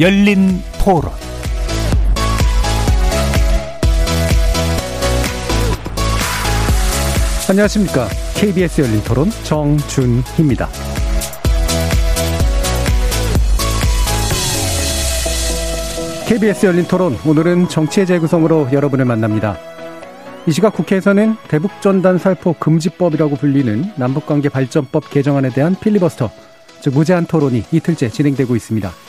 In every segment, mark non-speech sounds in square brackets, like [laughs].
열린 토론 안녕하십니까. KBS 열린 토론 정준희입니다. KBS 열린 토론 오늘은 정치의 재구성으로 여러분을 만납니다. 이 시각 국회에서는 대북전단 살포 금지법이라고 불리는 남북관계 발전법 개정안에 대한 필리버스터, 즉 무제한 토론이 이틀째 진행되고 있습니다.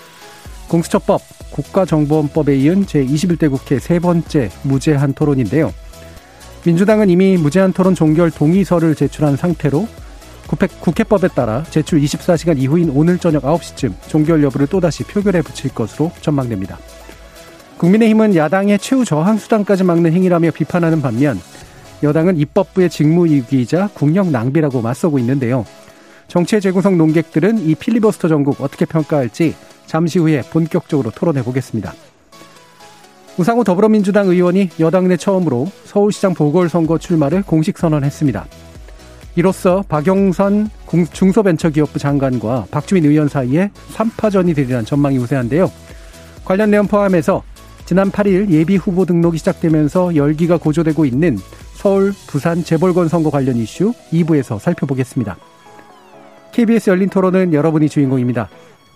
공수처법, 국가정보원법에 이은 제21대 국회 세 번째 무제한 토론인데요. 민주당은 이미 무제한 토론 종결 동의서를 제출한 상태로 국회법에 따라 제출 24시간 이후인 오늘 저녁 9시쯤 종결 여부를 또다시 표결에 붙일 것으로 전망됩니다. 국민의힘은 야당의 최후 저항 수단까지 막는 행위라며 비판하는 반면 여당은 입법부의 직무이기이자 국력 낭비라고 맞서고 있는데요. 정치의 재구성 논객들은 이 필리버스터 전국 어떻게 평가할지 잠시 후에 본격적으로 토론해 보겠습니다. 우상호 더불어민주당 의원이 여당 내 처음으로 서울시장 보궐선거 출마를 공식 선언했습니다. 이로써 박영선 중소벤처기업부 장관과 박주민 의원 사이에 3파전이 되리란 전망이 우세한데요. 관련 내용 포함해서 지난 8일 예비 후보 등록이 시작되면서 열기가 고조되고 있는 서울, 부산 재벌권 선거 관련 이슈 2부에서 살펴보겠습니다. KBS 열린 토론은 여러분이 주인공입니다.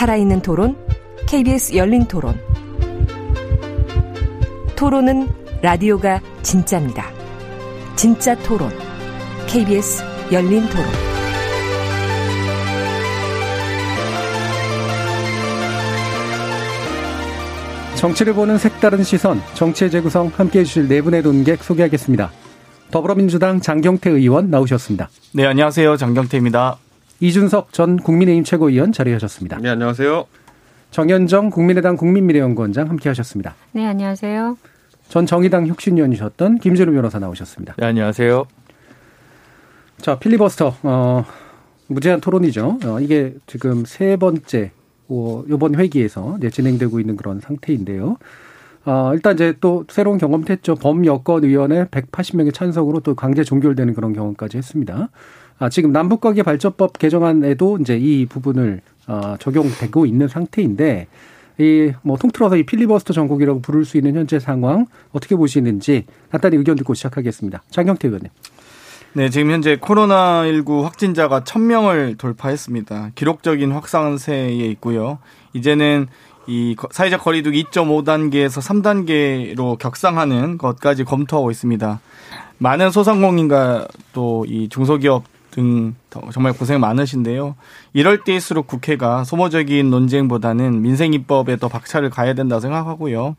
살아있는 토론, KBS 열린 토론. 토론은 라디오가 진짜입니다. 진짜 토론. KBS 열린 토론. 정치를 보는 색다른 시선, 정치의 재구성 함께 해 주실 네 분의 논객 소개하겠습니다. 더불어민주당 장경태 의원 나오셨습니다. 네, 안녕하세요. 장경태입니다. 이준석 전 국민의힘 최고위원 자리하셨습니다. 네, 안녕하세요. 정현정 국민의당 국민미래연구원장 함께하셨습니다. 네, 안녕하세요. 전 정의당 혁신위원이셨던 김준우 변호사 나오셨습니다. 네, 안녕하세요. 자, 필리버스터 어, 무제한 토론이죠. 어, 이게 지금 세 번째 어, 이번 회기에서 이제 진행되고 있는 그런 상태인데요. 어, 일단 이제 또 새로운 경험도 했죠. 범여권 의원의 180명의 찬성으로 또 강제 종결되는 그런 경험까지 했습니다. 아, 지금 남북관계 발전법 개정안에도 이제 이 부분을 어, 적용되고 있는 상태인데 이 뭐 통틀어서 이 필리버스터 전국이라고 부를 수 있는 현재 상황 어떻게 보시는지 간단히 의견 듣고 시작하겠습니다. 장경태 의원님. 네, 지금 현재 코로나19 확진자가 1000명을 돌파했습니다. 기록적인 확산세에 있고요. 이제는 이 사회적 거리두기 2.5단계에서 3단계로 격상하는 것까지 검토하고 있습니다. 많은 소상공인과 또 이 중소기업 등 정말 고생 많으신데요. 이럴 때일수록 국회가 소모적인 논쟁보다는 민생 입법에 더 박차를 가야 된다 생각하고요.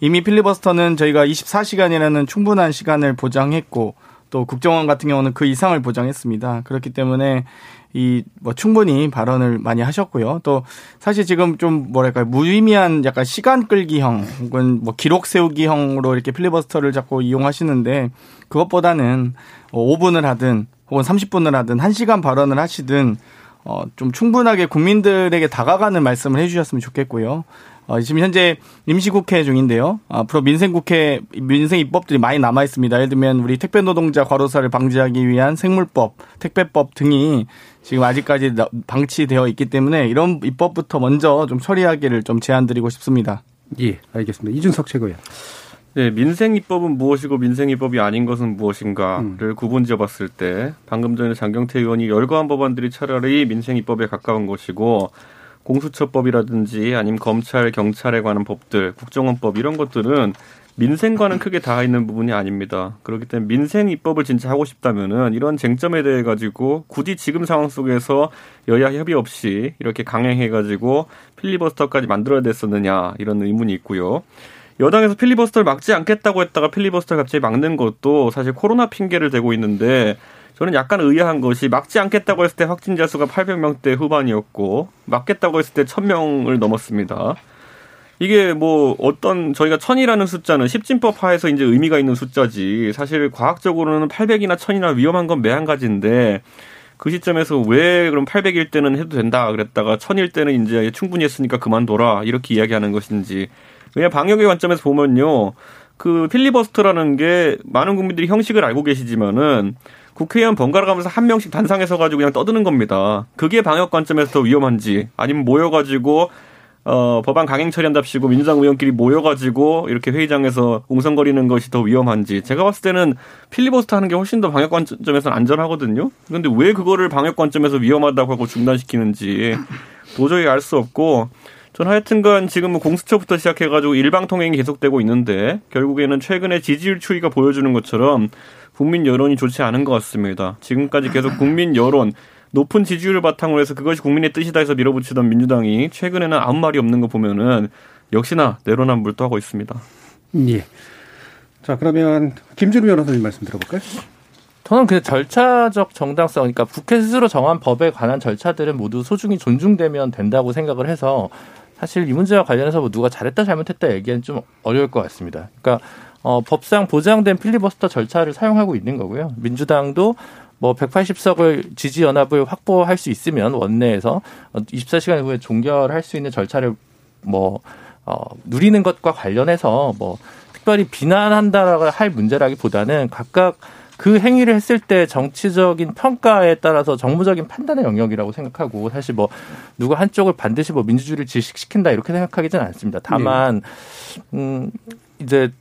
이미 필리버스터는 저희가 24시간이라는 충분한 시간을 보장했고 또 국정원 같은 경우는 그 이상을 보장했습니다. 그렇기 때문에 이 뭐 충분히 발언을 많이 하셨고요. 또 사실 지금 좀 뭐랄까요 무의미한 약간 시간 끌기형 혹은 뭐 기록 세우기형으로 이렇게 필리버스터를 자꾸 이용하시는데 그것보다는 5분을 하든 혹은 30분을 하든 1시간 발언을 하시든 어, 좀 충분하게 국민들에게 다가가는 말씀을 해주셨으면 좋겠고요. 어, 지금 현재 임시국회 중인데요. 앞으로 민생국회, 민생 입법들이 많이 남아 있습니다. 예를 들면 우리 택배 노동자 과로사를 방지하기 위한 생물법, 택배법 등이 지금 아직까지 방치되어 있기 때문에 이런 입법부터 먼저 좀 처리하기를 좀 제안드리고 싶습니다. 예, 알겠습니다. 이준석 최고요. 네, 민생 입법은 무엇이고 민생 입법이 아닌 것은 무엇인가를 음. 구분 지어봤을 때 방금 전에 장경태 의원이 열거한 법안들이 차라리 민생 입법에 가까운 것이고 공수처법이라든지 아니면 검찰 경찰에 관한 법들, 국정원법 이런 것들은 민생과는 크게 닿아 있는 부분이 아닙니다. 그렇기 때문에 민생 입법을 진짜 하고 싶다면은 이런 쟁점에 대해 가지고 굳이 지금 상황 속에서 여야 협의 없이 이렇게 강행해 가지고 필리버스터까지 만들어야 됐었느냐 이런 의문이 있고요. 여당에서 필리버스터를 막지 않겠다고 했다가 필리버스터를 갑자기 막는 것도 사실 코로나 핑계를 대고 있는데 저는 약간 의아한 것이 막지 않겠다고 했을 때 확진자 수가 800명대 후반이었고 막겠다고 했을 때 1000명을 넘었습니다. 이게 뭐 어떤 저희가 천이라는 숫자는 십진법 하에서 이제 의미가 있는 숫자지 사실 과학적으로는 800이나 1000이나 위험한 건 매한가지인데 그 시점에서 왜 그럼 800일 때는 해도 된다 그랬다가 1000일 때는 이제 충분히 했으니까 그만둬라 이렇게 이야기하는 것인지 왜냐 방역의 관점에서 보면요 그 필리버스터라는 게 많은 국민들이 형식을 알고 계시지만은 국회의원 번갈아 가면서 한 명씩 단상에 서 가지고 그냥 떠드는 겁니다. 그게 방역 관점에서 더 위험한지 아니면 모여가지고 어, 법안 강행 처리한답시고 민주당 의원끼리 모여가지고 이렇게 회의장에서 웅성거리는 것이 더 위험한지 제가 봤을 때는 필리버스터 하는 게 훨씬 더 방역 관점에서는 안전하거든요. 그런데 왜 그거를 방역 관점에서 위험하다고 하고 중단시키는지 도저히 알 수 없고 전 하여튼간 지금 은 공수처부터 시작해가지고 일방 통행이 계속되고 있는데 결국에는 최근에 지지율 추이가 보여주는 것처럼 국민 여론이 좋지 않은 것 같습니다. 지금까지 계속 국민 여론 높은 지지율을 바탕으로 해서 그것이 국민의 뜻이다 해서 밀어붙이던 민주당이 최근에는 아무 말이 없는 거 보면은 역시나 내로남불도 하고 있습니다. 예. 자, 그러면 김준우 변호사님 말씀 들어볼까요? 저는 그 절차적 정당성, 그러니까 국회 스스로 정한 법에 관한 절차들은 모두 소중히 존중되면 된다고 생각을 해서 사실 이 문제와 관련해서 뭐 누가 잘했다 잘못했다 얘기는 좀 어려울 것 같습니다. 그러니까 어, 법상 보장된 필리버스터 절차를 사용하고 있는 거고요. 민주당도 뭐 180석을 지지 연합을 확보할 수 있으면 원내에서 24시간 후에 종결할 수 있는 절차를 뭐 어, 누리는 것과 관련해서 뭐 특별히 비난한다라고 할 문제라기보다는 각각 그 행위를 했을 때 정치적인 평가에 따라서 정무적인 판단의 영역이라고 생각하고 사실 뭐 누가 한쪽을 반드시 뭐 민주주의를 질식시킨다 이렇게 생각하기는 않습니다. 다만 음 이제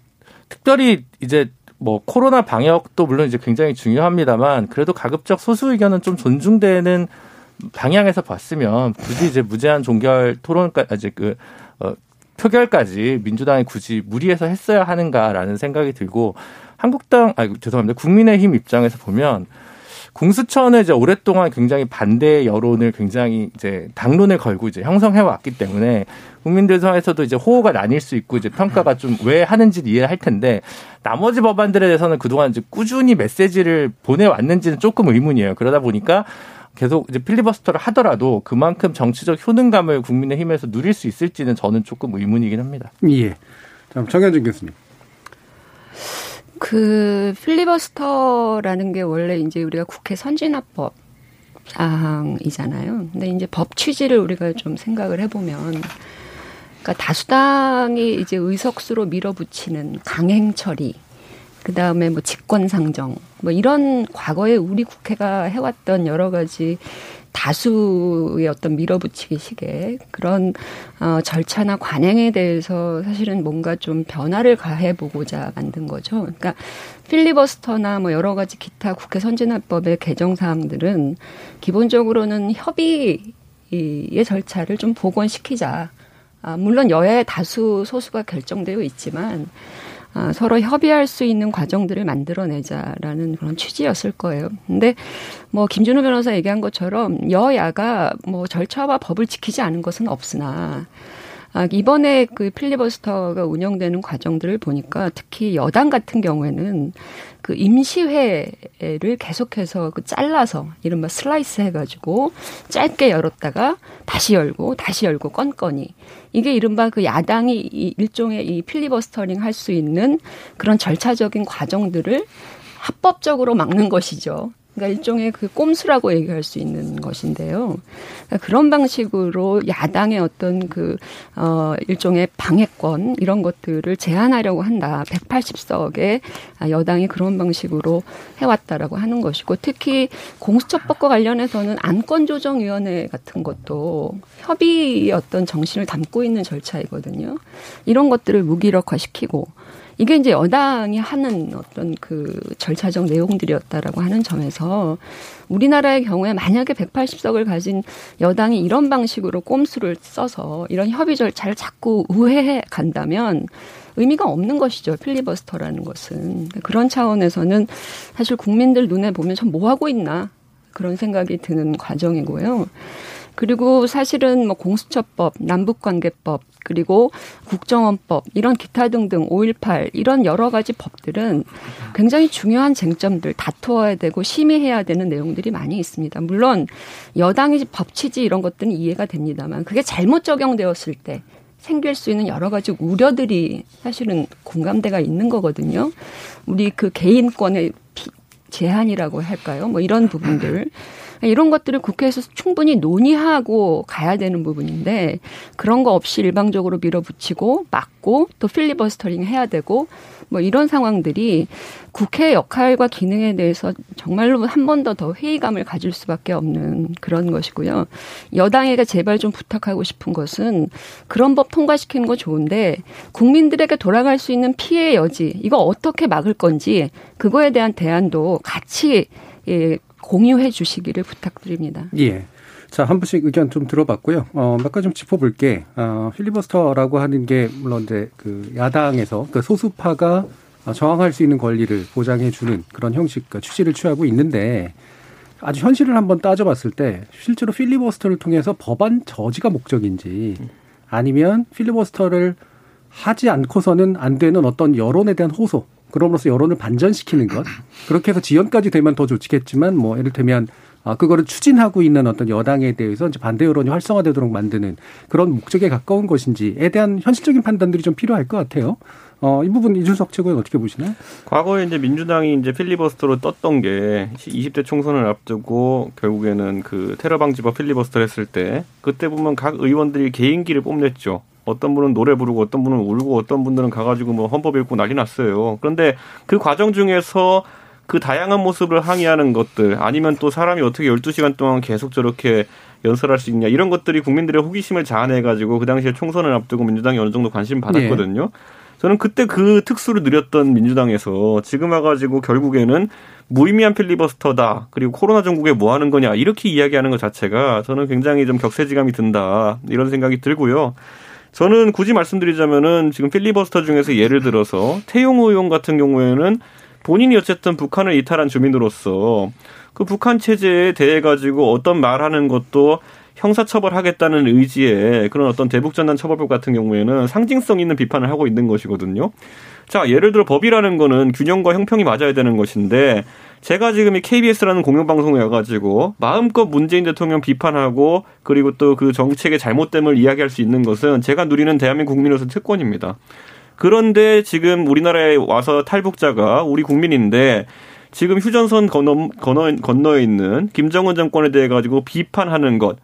특별히 이제 뭐 코로나 방역도 물론 이제 굉장히 중요합니다만 그래도 가급적 소수 의견은 좀 존중되는 방향에서 봤으면 굳이 이제 무제한 종결 토론까지 이제 그 어, 표결까지 민주당이 굳이 무리해서 했어야 하는가라는 생각이 들고 한국당 아 죄송합니다. 국민의힘 입장에서 보면 공수처는 이제 오랫동안 굉장히 반대 여론을 굉장히 이제 당론을 걸고 이제 형성해 왔기 때문에 국민들 사이에서도 이제 호호가 나뉠 수 있고 이제 평가가 좀 왜 하는지를 이해할 텐데 나머지 법안들에 대해서는 그동안 이제 꾸준히 메시지를 보내왔는지는 조금 의문이에요. 그러다 보니까 계속 이제 필리버스터를 하더라도 그만큼 정치적 효능감을 국민의힘에서 누릴 수 있을지는 저는 조금 의문이긴 합니다. 예. 자, 정현준 교수님. 그 필리버스터라는 게 원래 이제 우리가 국회 선진화법 사항이잖아요. 근데 이제 법 취지를 우리가 좀 생각을 해보면, 그러니까 다수당이 이제 의석수로 밀어붙이는 강행 처리, 그 다음에 뭐 직권 상정, 뭐 이런 과거에 우리 국회가 해왔던 여러 가지 다수의 어떤 밀어붙이기식의 그런 어, 절차나 관행에 대해서 사실은 뭔가 좀 변화를 가해보고자 만든 거죠. 그러니까 필리버스터나 뭐 여러 가지 기타 국회 선진화법의 개정 사항들은 기본적으로는 협의의 절차를 좀 복원시키자. 아, 물론 여야의 다수 소수가 결정되어 있지만 아, 서로 협의할 수 있는 과정들을 만들어내자라는 그런 취지였을 거예요. 근데 뭐 김준호 변호사 얘기한 것처럼 여야가 뭐 절차와 법을 지키지 않은 것은 없으나 아, 이번에 그 필리버스터가 운영되는 과정들을 보니까 특히 여당 같은 경우에는 그 임시회를 계속해서 그 잘라서 이른바 슬라이스 해가지고 짧게 열었다가 다시 열고 다시 열고 건건이 이게 이른바 그 야당이 이 일종의 이 필리버스터링 할 수 있는 그런 절차적인 과정들을 합법적으로 막는 것이죠. 그러니까 일종의 그 꼼수라고 얘기할 수 있는 것인데요. 그러니까 그런 방식으로 야당의 어떤 그, 어, 일종의 방해권, 이런 것들을 제한하려고 한다. 180석에 여당이 그런 방식으로 해왔다라고 하는 것이고, 특히 공수처법과 관련해서는 안건조정위원회 같은 것도 협의의 어떤 정신을 담고 있는 절차이거든요. 이런 것들을 무기력화시키고, 이게 이제 여당이 하는 어떤 그 절차적 내용들이었다라고 하는 점에서 우리나라의 경우에 만약에 180석을 가진 여당이 이런 방식으로 꼼수를 써서 이런 협의 절차를 자꾸 우회해 간다면 의미가 없는 것이죠. 필리버스터라는 것은. 그런 차원에서는 사실 국민들 눈에 보면 참 뭐 하고 있나 그런 생각이 드는 과정이고요. 그리고 사실은 뭐 공수처법, 남북관계법, 그리고 국정원법 이런 기타 등등 5.18 이런 여러 가지 법들은 굉장히 중요한 쟁점들 다투어야 되고 심의해야 되는 내용들이 많이 있습니다. 물론 여당이 법 취지 이런 것들은 이해가 됩니다만 그게 잘못 적용되었을 때 생길 수 있는 여러 가지 우려들이 사실은 공감대가 있는 거거든요. 우리 그 개인권의 제한이라고 할까요? 뭐 이런 부분들. 이런 것들을 국회에서 충분히 논의하고 가야 되는 부분인데 그런 거 없이 일방적으로 밀어붙이고 막고 또 필리버스터링 해야 되고 뭐 이런 상황들이 국회 역할과 기능에 대해서 정말로 한번더더 회의감을 가질 수밖에 없는 그런 것이고요. 여당에게 제발 좀 부탁하고 싶은 것은 그런 법 통과시키는 거 좋은데 국민들에게 돌아갈 수 있는 피해 여지 이거 어떻게 막을 건지 그거에 대한 대안도 같이 예, 공유해 주시기를 부탁드립니다. 예. 자, 한 분씩 의견 좀 들어봤고요. 어, 몇 가지 좀 짚어볼게. 어, 필리버스터라고 하는 게, 물론 이제 그 야당에서 그 소수파가 저항할 수 있는 권리를 보장해주는 그런 형식, 그 취지를 취하고 있는데 아주 현실을 한번 따져봤을 때 실제로 필리버스터를 통해서 법안 저지가 목적인지 아니면 필리버스터를 하지 않고서는 안 되는 어떤 여론에 대한 호소, 그럼으로써 여론을 반전시키는 것. 그렇게 해서 지연까지 되면 더 좋겠지만 뭐 예를 들면 아, 그거를 추진하고 있는 어떤 여당에 대해서 이제 반대 여론이 활성화되도록 만드는 그런 목적에 가까운 것인지에 대한 현실적인 판단들이 좀 필요할 것 같아요. 어, 이 부분 이준석 최고위원 어떻게 보시나요? 과거에 이제 민주당이 이제 필리버스터로 떴던 게 20대 총선을 앞두고 결국에는 그 테러 방지법 필리버스터를 했을 때 그때 보면 각 의원들이 개인기를 뽐냈죠. 어떤 분은 노래 부르고 어떤 분은 울고 어떤 분들은 가가지고 뭐 헌법 읽고 난리 났어요. 그런데 그 과정 중에서 그 다양한 모습을 항의하는 것들 아니면 또 사람이 어떻게 12시간 동안 계속 저렇게 연설할 수 있냐 이런 것들이 국민들의 호기심을 자아내 가지고 그 당시에 총선을 앞두고 민주당이 어느 정도 관심 받았거든요. 네. 저는 그때 그 특수를 누렸던 민주당에서 지금 와가지고 결국에는 무의미한 필리버스터다. 그리고 코로나 전국에 뭐 하는 거냐. 이렇게 이야기하는 것 자체가 저는 굉장히 좀 격세지감이 든다. 이런 생각이 들고요. 저는 굳이 말씀드리자면은 지금 필리버스터 중에서 예를 들어서 태용 의원 같은 경우에는 본인이 어쨌든 북한을 이탈한 주민으로서 그 북한 체제에 대해 가지고 어떤 말하는 것도 형사처벌하겠다는 의지에 그런 어떤 대북전단 처벌법 같은 경우에는 상징성 있는 비판을 하고 있는 것이거든요. 자, 예를 들어 법이라는 거는 균형과 형평이 맞아야 되는 것인데 제가 지금 이 KBS라는 공영방송에 와가지고 마음껏 문재인 대통령 비판하고 그리고 또 그 정책의 잘못됨을 이야기할 수 있는 것은 제가 누리는 대한민국 국민으로서 특권입니다. 그런데 지금 우리나라에 와서 탈북자가 우리 국민인데 지금 휴전선 건너, 건너, 건너에 있는 김정은 정권에 대해 가지고 비판하는 것.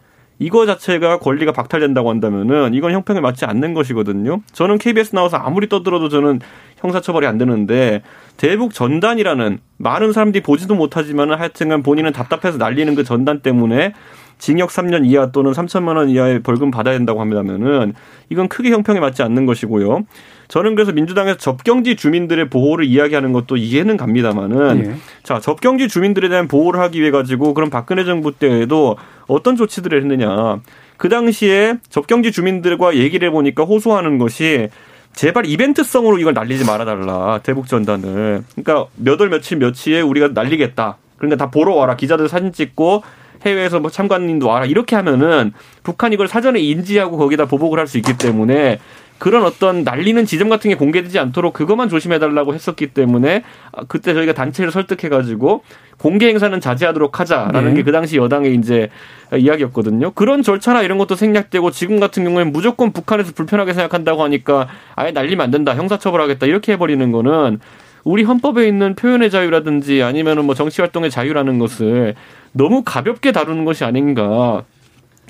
이거 자체가 권리가 박탈된다고 한다면은 이건 형평에 맞지 않는 것이거든요. 저는 KBS 나와서 아무리 떠들어도 저는 형사처벌이 안 되는데 대북 전단이라는 많은 사람들이 보지도 못하지만은 하여튼간 본인은 답답해서 날리는 그 전단 때문에 징역 3년 이하 또는 3천만 원 이하의 벌금 받아야 된다고 합니다면은 이건 크게 형평에 맞지 않는 것이고요. 저는 그래서 민주당에서 접경지 주민들의 보호를 이야기하는 것도 이해는 갑니다만은 예. 자 접경지 주민들에 대한 보호를 하기 위해 가지고 그럼 박근혜 정부 때에도 어떤 조치들을 했느냐. 그 당시에 접경지 주민들과 얘기를 해보니까 호소하는 것이 제발 이벤트성으로 이걸 날리지 말아달라 대북 전단을. 그러니까 몇 월 며칠 며칠에 우리가 날리겠다. 그러니까 다 보러 와라. 기자들 사진 찍고 해외에서 뭐 참관인도 와라. 이렇게 하면은 북한 이걸 사전에 인지하고 거기다 보복을 할 수 있기 때문에 그런 어떤 날리는 지점 같은 게 공개되지 않도록 그것만 조심해달라고 했었기 때문에 그때 저희가 단체를 설득해가지고 공개 행사는 자제하도록 하자라는 네. 게그 당시 여당의 이제 이야기였거든요. 그런 절차나 이런 것도 생략되고 지금 같은 경우에는 무조건 북한에서 불편하게 생각한다고 하니까 아예 날리면 안 된다, 형사처벌하겠다 이렇게 해버리는 거는 우리 헌법에 있는 표현의 자유라든지 아니면은 뭐 정치 활동의 자유라는 것을 너무 가볍게 다루는 것이 아닌가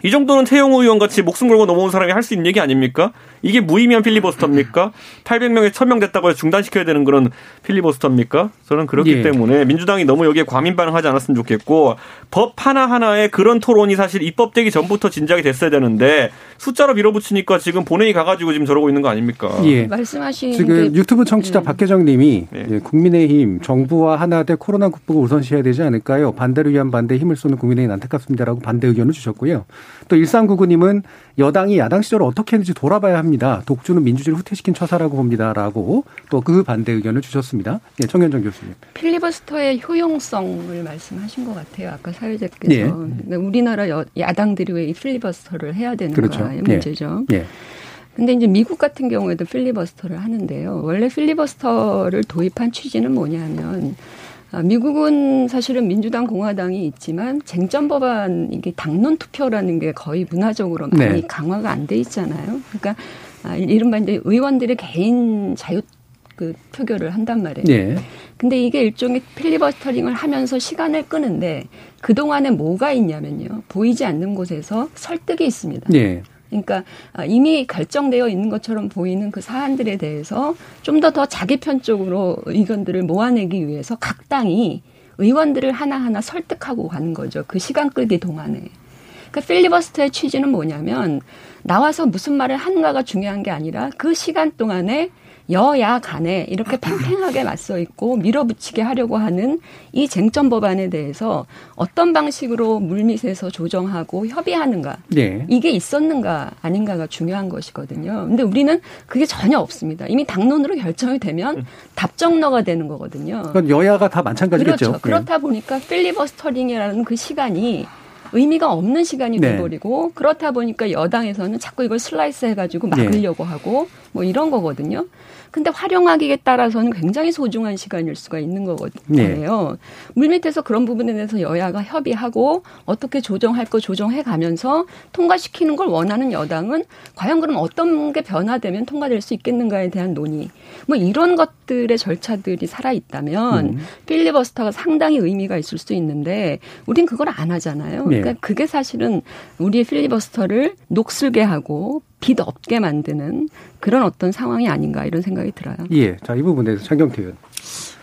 이 정도는 태영호 의원 같이 목숨 걸고 넘어온 사람이 할 수 있는 얘기 아닙니까? 이게 무의미한 필리버스터입니까? 800명에 1000명 됐다고 해서 중단시켜야 되는 그런 필리버스터입니까? 저는 그렇기 예. 때문에 민주당이 너무 여기에 과민 반응하지 않았으면 좋겠고 법 하나하나에 그런 토론이 사실 입법되기 전부터 진작이 됐어야 되는데 숫자로 밀어붙이니까 지금 본회의 가가지고 지금 저러고 있는 거 아닙니까? 예. 말씀하신 지금 게- 유튜브 청취자 네. 박혜정님이 네. 예, 국민의힘 정부와 하나대 코로나 극복을 우선시해야 되지 않을까요? 반대를 위한 반대에 힘을 쏘는 국민의힘 안타깝습니다라고 반대 의견을 주셨고요. 또 1399님은 여당이 야당 시절을 어떻게 했는지 돌아봐야 합니다. 독주는 민주주의를 후퇴시킨 처사라고 봅니다라고 또 그 반대 의견을 주셨습니다. 예, 청현정 교수님. 필리버스터의 효용성을 말씀하신 것 같아요. 아까 사회자께서 예. 그러니까 우리나라 여, 야당들이 왜 이 필리버스터를 해야 되는가의 그렇죠. 예. 문제죠. 예. 근데 이제 미국 같은 경우에도 필리버스터를 하는데요. 원래 필리버스터를 도입한 취지는 뭐냐면 아, 미국은 사실은 민주당 공화당이 있지만 쟁점 법안 이게 당론 투표라는 게 거의 문화적으로 많이 네. 강화가 안 돼 있잖아요. 그러니까 아, 이른바 이제 의원들의 개인 자유 그 표결을 한단 말이에요. 예. 근데 이게 일종의 필리버스터링을 하면서 시간을 끄는데 그 동안에 뭐가 있냐면요. 보이지 않는 곳에서 설득이 있습니다. 예. 그러니까 아, 이미 결정되어 있는 것처럼 보이는 그 사안들에 대해서 좀 더 더 자기 편적으로 의견들을 모아내기 위해서 각 당이 의원들을 하나하나 설득하고 가는 거죠. 그 시간 끌기 동안에. 그러니까 필리버스터의 취지는 뭐냐면 나와서 무슨 말을 하는가가 중요한 게 아니라 그 시간 동안에 여야 간에 이렇게 팽팽하게 맞서 있고 밀어붙이게 하려고 하는 이 쟁점 법안에 대해서 어떤 방식으로 물밑에서 조정하고 협의하는가 예. 이게 있었는가 아닌가가 중요한 것이거든요. 근데 우리는 그게 전혀 없습니다. 이미 당론으로 결정이 되면 답정너가 되는 거거든요. 그건 여야가 다 마찬가지겠죠. 그렇죠. 예. 그렇다 보니까 filibustering이라는 그 시간이 의미가 없는 시간이 네. 돼버리고 그렇다 보니까 여당에서는 자꾸 이걸 슬라이스 해가지고 네. 막으려고 하고 뭐 이런 거거든요. 근데 활용하기에 따라서는 굉장히 소중한 시간일 수가 있는 네. 거거든요. 물밑에서 그런 부분에 대해서 여야가 협의하고 어떻게 조정할 거 조정해 가면서 통과시키는 걸 원하는 여당은 과연 그럼 어떤 게 변화되면 통과될 수 있겠는가에 대한 논의 뭐 이런 것들의 절차들이 살아 있다면 음. 필리버스터가 상당히 의미가 있을 수 있는데 우린 그걸 안 하잖아요. 네. 그러니까 그게 사실은 우리의 필리버스터를 녹슬게 하고 빛 없게 만드는 그런 어떤 상황이 아닌가 이런 생각이 들어요. 예. 자, 이 부분에서 장경태 의원.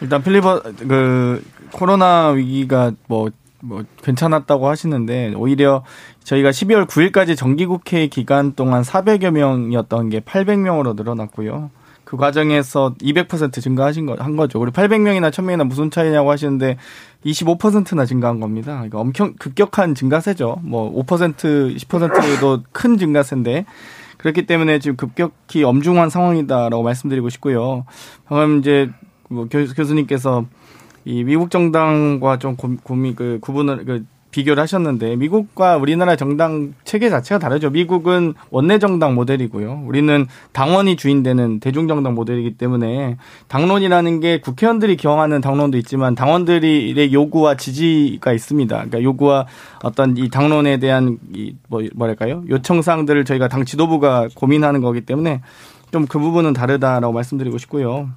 일단 필리버 그 코로나 위기가 뭐뭐 괜찮았다고 하시는데 오히려 저희가 12월 9일까지 정기국회 기간 동안 400여 명이었던 게 800명으로 늘어났고요. 그 과정에서 200% 증가하신 거, 한 거죠. 우리 800명이나 1000명이나 무슨 차이냐고 하시는데 25%나 증가한 겁니다. 그러니까 엄청 급격한 증가세죠. 뭐 5%, 10%도 큰 증가세인데 그렇기 때문에 지금 급격히 엄중한 상황이다라고 말씀드리고 싶고요. 방금 이제 뭐 교, 교수님께서 이 미국 정당과 좀 고, 고민 그 구분을 그 비교를 하셨는데 미국과 우리나라 정당 체계 자체가 다르죠. 미국은 원내 정당 모델이고요. 우리는 당원이 주인되는 대중 정당 모델이기 때문에 당론이라는 게 국회의원들이 경하는 당론도 있지만 당원들의 요구와 지지가 있습니다. 그러니까 요구와 어떤 이 당론에 대한 이뭐 뭐랄까요? 요청 사항들을 저희가 당 지도부가 고민하는 거기 때문에 좀 그 부분은 다르다라고 말씀드리고 싶고요.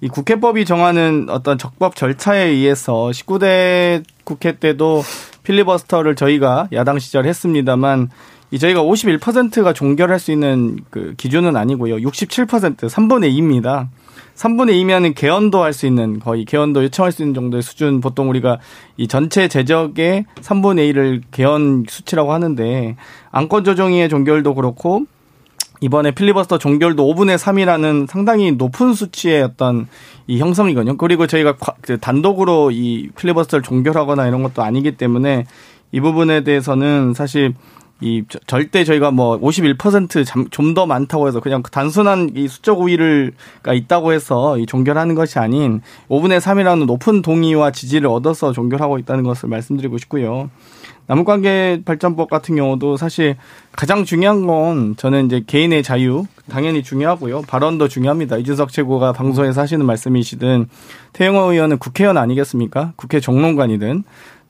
이 국회법이 정하는 어떤 적법 절차에 의해서 19대 국회 때도 필리버스터를 저희가 야당 시절 했습니다만 이 저희가 51%가 종결할 수 있는 그 기준은 아니고요. 67% 3분의 2입니다. 3분의 2면은 개헌도 할 수 있는 거의 개헌도 요청할 수 있는 정도의 수준 보통 우리가 이 전체 재적의 3분의 1을 개헌 수치라고 하는데 안건 조정위의 종결도 그렇고 이번에 필리버스터 종결도 5분의 3이라는 상당히 높은 수치의 어떤 이 형성이거든요. 그리고 저희가 그 단독으로 이 필리버스터를 종결하거나 이런 것도 아니기 때문에 이 부분에 대해서는 사실 이 절대 저희가 뭐 51%좀 더 많다고 해서 그냥 단순한 이 수적 우위를가 있다고 해서 이 종결하는 것이 아닌 5분의 3이라는 높은 동의와 지지를 얻어서 종결하고 있다는 것을 말씀드리고 싶고요. 남북관계 발전법 같은 경우도 사실 가장 중요한 건 저는 이제 개인의 자유 당연히 중요하고요. 발언도 중요합니다. 이준석 최고가 방송에서 하시는 말씀이시든 태영호 의원은 국회의원 아니겠습니까? 국회 정론관이든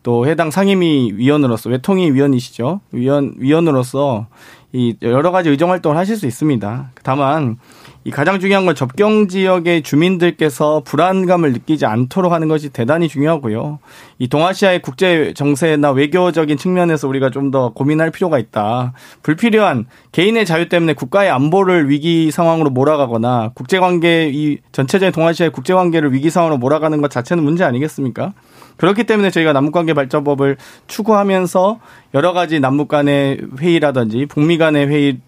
또 해당 상임위 위원으로서 외통위 위원이시죠. 위원 위원으로서 이 여러 가지 의정 활동을 하실 수 있습니다. 다만 이 가장 중요한 건 접경 지역의 주민들께서 불안감을 느끼지 않도록 하는 것이 대단히 중요하고요. 이 동아시아의 국제 정세나 외교적인 측면에서 우리가 좀 더 고민할 필요가 있다. 불필요한 개인의 자유 때문에 국가의 안보를 위기 상황으로 몰아가거나 국제 관계 이 전체적인 동아시아의 국제 관계를 위기 상황으로 몰아가는 것 자체는 문제 아니겠습니까? 그렇기 때문에 저희가 남북관계 발전법을 추구하면서 여러 가지 남북 간의 회의라든지 북미 간의 회의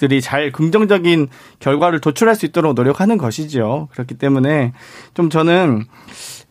들이 잘 긍정적인 결과를 도출할 수 있도록 노력하는 것이죠. 그렇기 때문에 좀 저는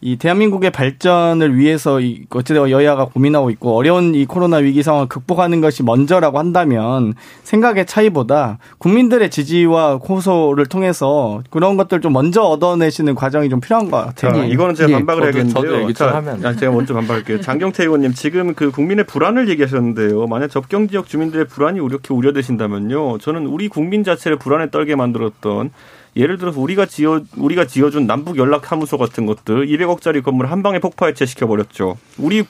이 대한민국의 발전을 위해서 이 어찌되어 여야가 고민하고 있고 어려운 이 코로나 위기 상황을 극복하는 것이 먼저라고 한다면 생각의 차이보다 국민들의 지지와 호소를 통해서 그런 것들 좀 먼저 얻어내시는 과정이 좀 필요한 것 같아요. 자, 이거는 제가 예. 반박을 저도- 저도 해야겠는데요. 얘기 좀 자, 하면. 아, 제가 먼저 반박할게요. [laughs] 장경태 의원님 지금 그 국민의 불안을 얘기하셨는데요. 만약 접경 지역 주민들의 불안이 이렇게 우려되신다면요. 저는 우리 국민 자체를 불안에 떨게 만들었던 예를 들어서 우리가 지어 우리가 지어준 남북 연락 사무소 같은 것들 200억짜리 건물 한 방에 폭파 해체 시켜 버렸죠. 우리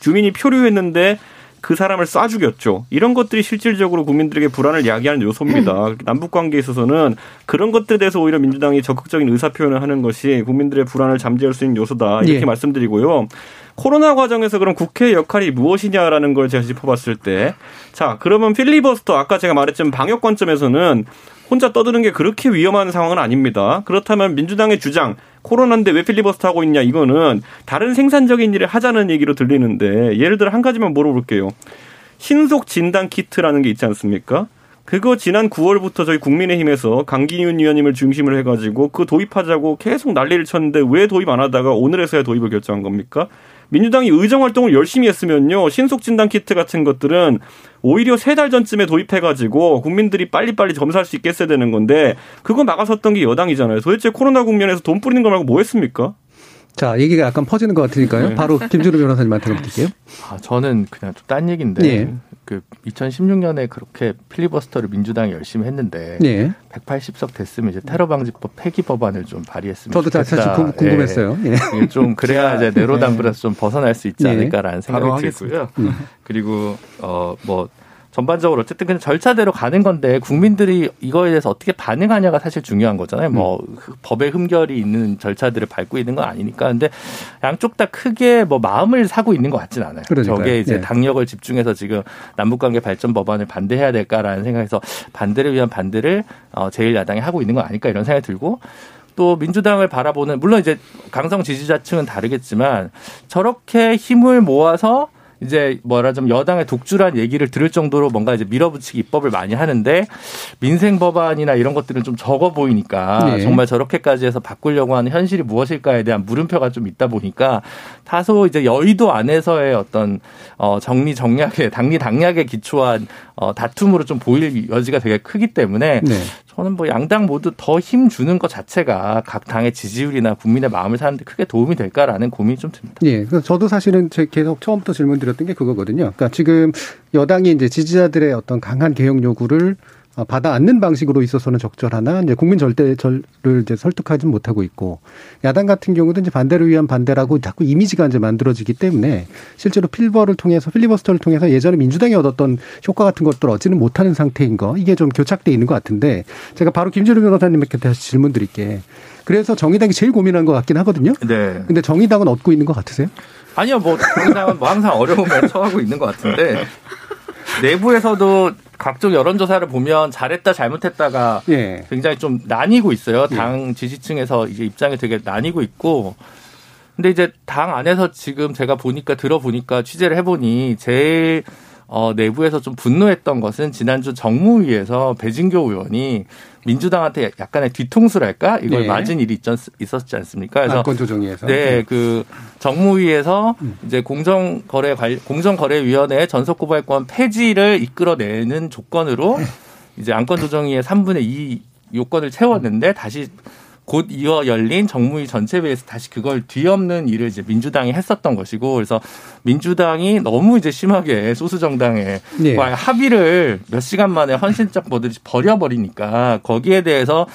주민이 표류했는데 그 사람을 쏴 죽였죠. 이런 것들이 실질적으로 국민들에게 불안을 야기하는 요소입니다. 남북 관계에 있어서는 그런 것들에 대해서 오히려 민주당이 적극적인 의사 표현을 하는 것이 국민들의 불안을 잠재울 수 있는 요소다. 이렇게 예. 말씀드리고요. 코로나 과정에서 그럼 국회의 역할이 무엇이냐라는 걸 제가 짚어봤을 때, 자 그러면 필리버스터 아까 제가 말했지만 방역 관점에서는 혼자 떠드는 게 그렇게 위험한 상황은 아닙니다. 그렇다면 민주당의 주장 코로나인데 왜 필리버스터 하고 있냐 이거는 다른 생산적인 일을 하자는 얘기로 들리는데 예를 들어 한 가지만 물어볼게요. 신속 진단 키트라는 게 있지 않습니까? 그거 지난 9월부터 저희 국민의힘에서 강기윤 의원님을 중심으로 해가지고 그 도입하자고 계속 난리를 쳤는데 왜 도입 안 하다가 오늘에서야 도입을 결정한 겁니까? 민주당이 의정 활동을 열심히 했으면요 신속 진단 키트 같은 것들은 오히려 세 달 전쯤에 도입해가지고 국민들이 빨리빨리 점수할 수 있게 했어야 되는 건데 그거 막아섰던 게 여당이잖아요. 도대체 코로나 국면에서 돈 뿌리는 거 말고 뭐 했습니까? 자, 얘기가 약간 퍼지는 것 같으니까요. 네. 바로 김준호 변호사님한테 넘길게요. [laughs] 아, 저는 그냥 좀 딴 얘기인데 예. 그 2016년에 그렇게 필리버스터를 민주당이 열심히 했는데 예. 180석 됐으면 이제 테러 방지법 폐기 법안을 좀 발의했으면 저도 자- 좋겠다. 사실 궁- 궁금했어요. 예. 예. 좀 [laughs] 그래야 이제 내로당불에서 좀 벗어날 수 있지 예. 않을까라는 생각이 들고요. 그리고 어뭐 전반적으로 어쨌든 그냥 절차대로 가는 건데 국민들이 이거에 대해서 어떻게 반응하냐가 사실 중요한 거잖아요. 뭐그 법의 흠결이 있는 절차들을 밟고 있는 건 아니니까. 근데 양쪽 다 크게 뭐 마음을 사고 있는 것 같진 않아요. 그러니까요. 저게 이제 예. 당력을 집중해서 지금 남북관계 발전 법안을 반대해야 될까라는 생각에서 반대를 위한 반대를 어 제일 야당이 하고 있는 거 아닐까 이런 생각이 들고 또 민주당을 바라보는 물론 이제 강성 지지자층은 다르겠지만 저렇게 힘을 모아서 이제 뭐라 좀 여당의 독주란 얘기를 들을 정도로 뭔가 이제 밀어붙이기 입법을 많이 하는데 민생 법안이나 이런 것들은 좀 적어 보이니까 네. 정말 저렇게까지 해서 바꾸려고 하는 현실이 무엇일까에 대한 물음표가 좀 있다 보니까 다소 이제 여의도 안에서의 어떤 어 정리 정략의 당리 당략에 기초한 어 다툼으로 좀 보일 여지가 되게 크기 때문에 네. 저는 뭐 양당 모두 더 힘 주는 것 자체가 각 당의 지지율이나 국민의 마음을 사는데 크게 도움이 될까라는 고민이 좀 듭니다. 예. 그래서 저도 사실은 제 계속 처음부터 질문 드렸던 게 그거거든요. 그러니까 지금 여당이 이제 지지자들의 어떤 강한 개혁 요구를 어, 받아 안는 방식으로 있어서는 적절하나 이제 국민 절대절을 이제 설득하지 못하고 있고 야당 같은 경우도 이제 반대를 위한 반대라고 자꾸 이미지가 이제 만들어지기 때문에 실제로 필버를 통해서 필리버스터를 통해서 예전에 민주당이 얻었던 효과 같은 것들을 얻지는 못하는 상태인 거 이게 좀 교착돼 있는 것 같은데 제가 바로 김준우 변호사님께 다시 질문 드릴게. 그래서 정의당이 제일 고민한 것 같긴 하거든요. 네. 근데 정의당은 얻고 있는 것 같으세요? 아니요, 뭐 정당은 뭐 항상 어려움에 처하고 있는 것 같은데 내부에서도 각종 여론조사를 보면 잘했다 잘못했다가 예. 굉장히 좀 나뉘고 있어요. 당 지지층에서 이제 입장이 되게 나뉘고 있고. 근데 이제 당 안에서 지금 제가 보니까 들어보니까 취재를 해보니 제일 어, 내부에서 좀 분노했던 것은 지난주 정무위에서 배진교 의원이 민주당한테 약간의 뒤통수랄까 이걸 네. 맞은 일이 있었, 있었지 않습니까? 그래서 안건 조정위에서. 네, 그 정무위에서 이제 공정거래 관 공정거래위원회 전속고발권 폐지를 이끌어내는 조건으로 이제 안건 조정위의 3분의 2 요건을 채웠는데 다시 곧 이어 열린 정무위 전체회에서 다시 그걸 뒤엎는 일을 이제 민주당이 했었던 것이고 그래서 민주당이 너무 이제 심하게 소수 정당에 네. 와 합의를 몇 시간 만에 헌신적 뭐든지 버려버리니까 거기에 대해서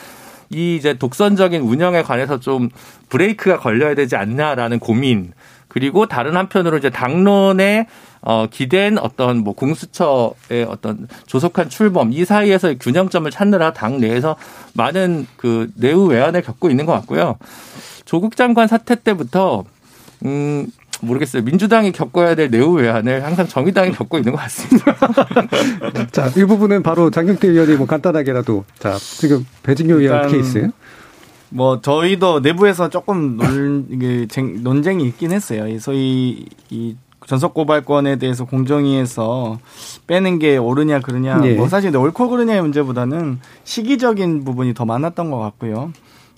이 이제 독선적인 운영에 관해서 좀 브레이크가 걸려야 되지 않나라는 고민 그리고 다른 한편으로 이제 당론에 어 기댄 어떤 뭐 공수처의 어떤 조속한 출범 이 사이에서 균형점을 찾느라 당 내에서 많은 그 내후 외환을 겪고 있는 것 같고요. 조국 장관 사태 때부터 음 모르겠어요. 민주당이 겪어야 될 내후 외환을 항상 정의당이 겪고 있는 것 같습니다. [laughs] 자, 이 부분은 바로 장경태 의원이 뭐 간단하게라도 자, 지금 배진교 의원 케이스. 뭐 저희도 내부에서 조금 논, 논쟁이 있긴 했어요. 이 소위 이 전속 고발권에 대해서 공정위에서 빼는 게 옳으냐 그러냐. 네. 뭐 사실 옳고 그르냐의 문제보다는 시기적인 부분이 더 많았던 것 같고요.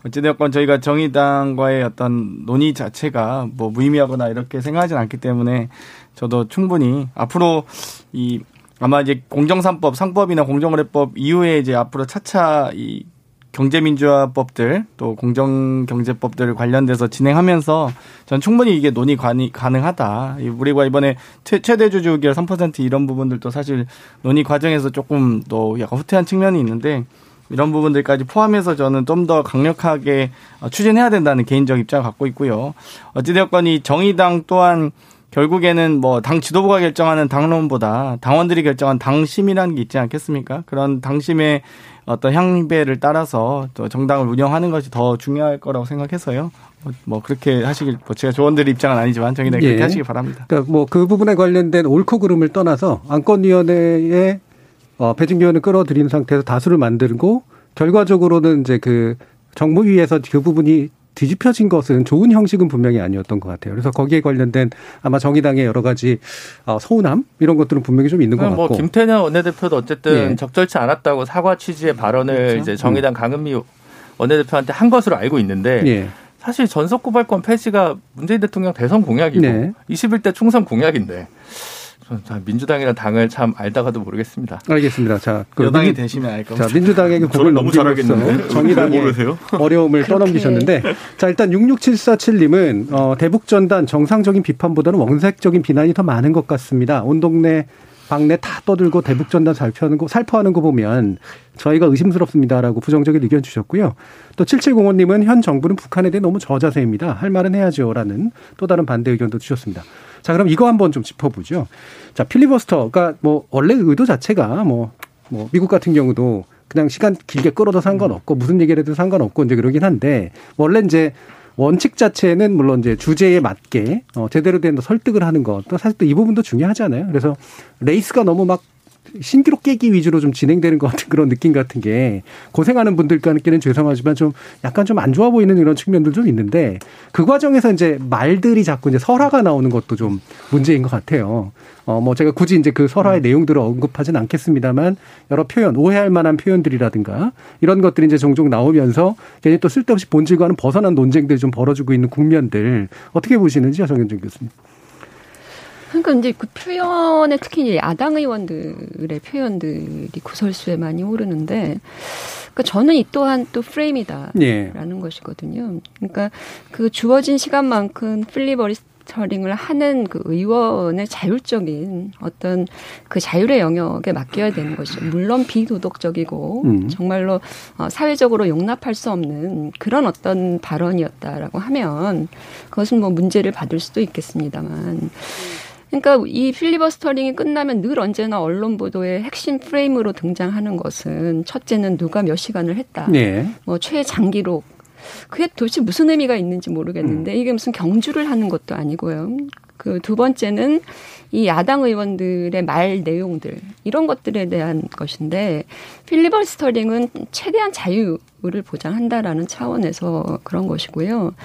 어찌되었건 저희가 정의당과의 어떤 논의 자체가 뭐 무의미하거나 이렇게 생각하지는 않기 때문에 저도 충분히 앞으로 이 아마 이제 공정산법, 상법이나 공정거래법 이후에 이제 앞으로 차차 이 경제민주화법들 또 공정경제법들 관련돼서 진행하면서 전 충분히 이게 논의 가능하다. 우리가 이번에 최대 주주기열 3% 이런 부분들도 사실 논의 과정에서 조금 또 약간 후퇴한 측면이 있는데 이런 부분들까지 포함해서 저는 좀 더 강력하게 추진해야 된다는 개인적 입장을 갖고 있고요. 어찌되었건 이 정의당 또한 결국에는 뭐 당 지도부가 결정하는 당론보다 당원들이 결정한 당심이라는 게 있지 않겠습니까? 그런 당심의 어떤 향배를 따라서 또 정당을 운영하는 것이 더 중요할 거라고 생각해서요. 뭐 그렇게 하시길 뭐 제가 조원들의 입장은 아니지만 정의당 예. 그렇게 하시기 바랍니다. 그러니까 뭐 그 부분에 관련된 옳고 그름을 떠나서 안건위원회에 어, 배진위원을 끌어들인 상태에서 다수를 만들고 결과적으로는 이제 그 정무위에서 그 부분이 뒤집혀진 것은 좋은 형식은 분명히 아니었던 것 같아요. 그래서 거기에 관련된 아마 정의당의 여러 가지 어, 서운함 이런 것들은 분명히 좀 있는 것 뭐 같고. 김태년 원내대표도 어쨌든 예. 적절치 않았다고 사과 취지의 발언을 그렇죠? 이제 정의당 강은미 원내대표한테 한 것으로 알고 있는데 예. 사실 전속 고발권 폐지가 문재인 대통령 대선 공약이고 네. 21대 총선 공약인데 민주당이라는 당을 참 알다가도 모르겠습니다. 알겠습니다. 자, 그 여당이 민주, 되시면 알 겁니다. 자, 민주당에게 곡을 넘기면서 정의당의 어려움을 떠넘기셨는데 자, 일단 66747님은 어, 대북 전단 정상적인 비판보다는 원색적인 비난이 더 많은 것 같습니다. 온 동네 방내 다 떠들고 대북전단 살펴하는 거, 살포하는 거 보면 저희가 의심스럽습니다라고 부정적인 의견 주셨고요. 또 7705님은 현 정부는 북한에 대해 너무 저자세입니다. 할 말은 해야죠라는 또 다른 반대 의견도 주셨습니다. 자, 그럼 이거 한번 좀 짚어보죠. 자, 필리버스터가 뭐 원래 의도 자체가 뭐, 뭐 미국 같은 경우도 그냥 시간 길게 끌어도 상관없고 무슨 얘기를 해도 상관없고 이제 그러긴 한데 원래 이제 원칙 자체는 물론 이제 주제에 맞게 어 제대로 된 설득을 하는 것. 또 사실 또 이 부분도 중요하잖아요. 그래서 레이스가 너무 막 신기록 깨기 위주로 좀 진행되는 것 같은 그런 느낌 같은 게 고생하는 분들께는 죄송하지만 좀 약간 좀 안 좋아 보이는 이런 측면들 좀 있는데 그 과정에서 이제 말들이 자꾸 이제 설화가 나오는 것도 좀 문제인 것 같아요. 어, 뭐 제가 굳이 이제 그 설화의 내용들을 언급하지는 않겠습니다만 여러 표현, 오해할 만한 표현들이라든가 이런 것들이 이제 종종 나오면서 괜히 또 쓸데없이 본질과는 벗어난 논쟁들이 좀 벌어지고 있는 국면들 어떻게 보시는지요, 정현준 교수님. 그러니까 이제 그 표현에 특히 이제 야당 의원들의 표현들이 구설수에 많이 오르는데 그러니까 저는 이 또한 또 프레임이다라는 예. 것이거든요. 그러니까 그 주어진 시간만큼 필리버리스 터링을 하는 그 의원의 자율적인 어떤 그 자율의 영역에 맡겨야 되는 것이죠. 물론 비도덕적이고 음. 정말로 어, 사회적으로 용납할 수 없는 그런 어떤 발언이었다라고 하면 그것은 뭐 문제를 받을 수도 있겠습니다만 그러니까 이 필리버스터링이 끝나면 늘 언제나 언론 보도의 핵심 프레임으로 등장하는 것은 첫째는 누가 몇 시간을 했다. 네. 뭐 최장기록 그게 도대체 무슨 의미가 있는지 모르겠는데 음. 이게 무슨 경주를 하는 것도 아니고요. 그 두 번째는 이 야당 의원들의 말 내용들 이런 것들에 대한 것인데 필리버스터링은 최대한 자유를 보장한다라는 차원에서 그런 것이고요.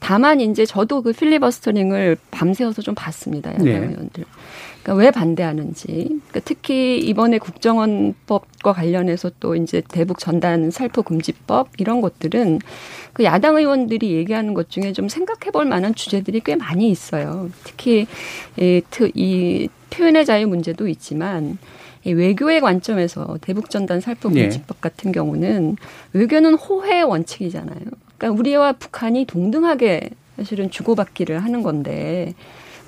다만 이제 저도 그 필리버스터링을 밤새워서 좀 봤습니다. 야당 네. 의원들. 그러니까 왜 반대하는지. 그러니까 특히 이번에 국정원법과 관련해서 또 이제 대북 전단 살포 금지법 이런 것들은 그 야당 의원들이 얘기하는 것 중에 좀 생각해 볼 만한 주제들이 꽤 많이 있어요. 특히 이, 이 표현의 자유 문제도 있지만 이 외교의 관점에서 대북 전단 살포 네. 금지법 네. 같은 경우는 외교는 호혜 원칙이잖아요. 그러니까 우리와 북한이 동등하게 사실은 주고받기를 하는 건데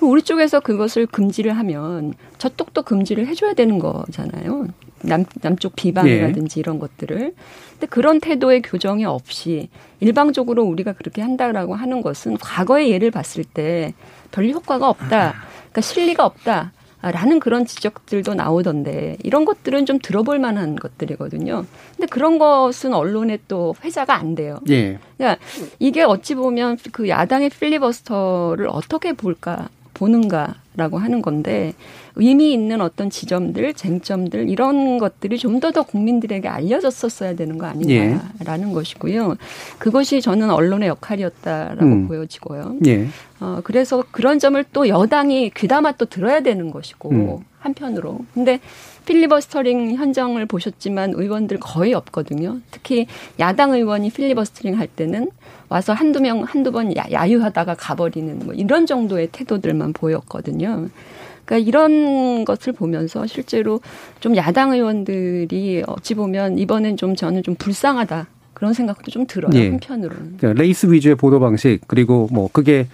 우리 쪽에서 그것을 금지를 하면 저쪽도 금지를 해줘야 되는 거잖아요. 남, 남쪽 비방이라든지 네. 이런 것들을. 근데 그런 태도의 교정이 없이 일방적으로 우리가 그렇게 한다라고 하는 것은 과거의 예를 봤을 때 별 효과가 없다. 그러니까 실리가 없다. 라는 그런 지적들도 나오던데 이런 것들은 좀 들어볼 만한 것들이거든요. 근데 그런 것은 언론에 또 회자가 안 돼요. 예. 그러니까 이게 어찌 보면 그 야당의 필리버스터를 어떻게 볼까 보는가라고 하는 건데 의미 있는 어떤 지점들, 쟁점들 이런 것들이 좀 더 더 국민들에게 알려졌었어야 되는 거 아닌가라는 예. 것이고요. 그것이 저는 언론의 역할이었다라고 음. 보여지고요. 예. 어, 그래서 그런 점을 또 여당이 귀담아 또 들어야 되는 것이고 음. 한편으로. 근데 filibustering 현장을 보셨지만 의원들 거의 없거든요. 특히 야당 의원이 filibustering 할 때는 와서 한두 명, 한두 번 야유하다가 가버리는 뭐 이런 정도의 태도들만 보였거든요. 그러니까 이런 것을 보면서 실제로 좀 야당 의원들이 어찌 보면 이번엔 좀 저는 좀 불쌍하다. 그런 생각도 좀 들어요. 예. 한편으로는. 그러니까 레이스 위주의 보도 방식 그리고 뭐 그게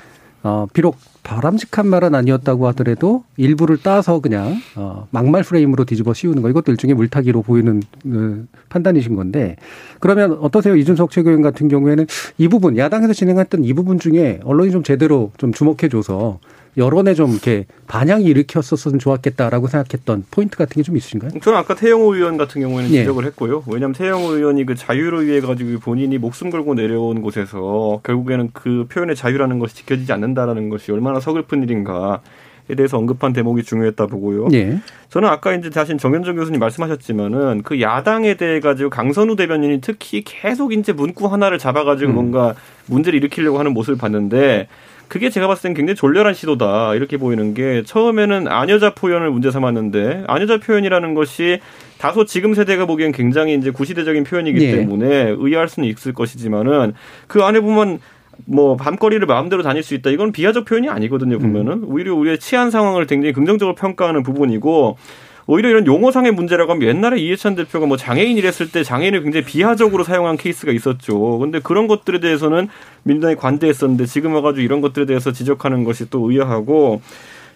어 비록 바람직한 말은 아니었다고 하더라도 일부를 따서 그냥 어 막말 프레임으로 뒤집어 씌우는 거. 이것도 일종의 물타기로 보이는 그 판단이신 건데. 그러면 어떠세요? 이준석 최고위원 같은 경우에는 이 부분 야당에서 진행했던 이 부분 중에 언론이 좀 제대로 좀 주목해줘서 여론에 좀 이렇게 반향이 일으켰었으면 좋았겠다라고 생각했던 포인트 같은 게 좀 있으신가요? 저는 아까 태영호 의원 같은 경우에는 예. 지적을 했고요. 왜냐하면 태영호 의원이 그 자유로 위해 가지고 본인이 목숨 걸고 내려온 곳에서 결국에는 그 표현의 자유라는 것이 지켜지지 않는다라는 것이 얼마나 서글픈 일인가. 에 대해서 언급한 대목이 중요했다 보고요. 예. 저는 아까 이제 다시 정현정 교수님 말씀하셨지만은 그 야당에 대해 가지고 강선우 대변인이 특히 계속 이제 문구 하나를 잡아가지고 음. 뭔가 문제를 일으키려고 하는 모습을 봤는데 그게 제가 봤을 땐 굉장히 졸렬한 시도다 이렇게 보이는 게 처음에는 아녀자 표현을 문제 삼았는데 아녀자 표현이라는 것이 다소 지금 세대가 보기엔 굉장히 이제 구시대적인 표현이기 네. 때문에 의아할 수는 있을 것이지만은 그 안에 보면 뭐 밤거리를 마음대로 다닐 수 있다 이건 비하적 표현이 아니거든요 보면은 음. 오히려 우리의 치안 상황을 굉장히 긍정적으로 평가하는 부분이고 오히려 이런 용어상의 문제라고 하면 옛날에 이해찬 대표가 뭐 장애인 이랬을 때 장애인을 굉장히 비하적으로 사용한 케이스가 있었죠. 근데 그런 것들에 대해서는 민주당이 관대했었는데 지금 와가지고 이런 것들에 대해서 지적하는 것이 또 의아하고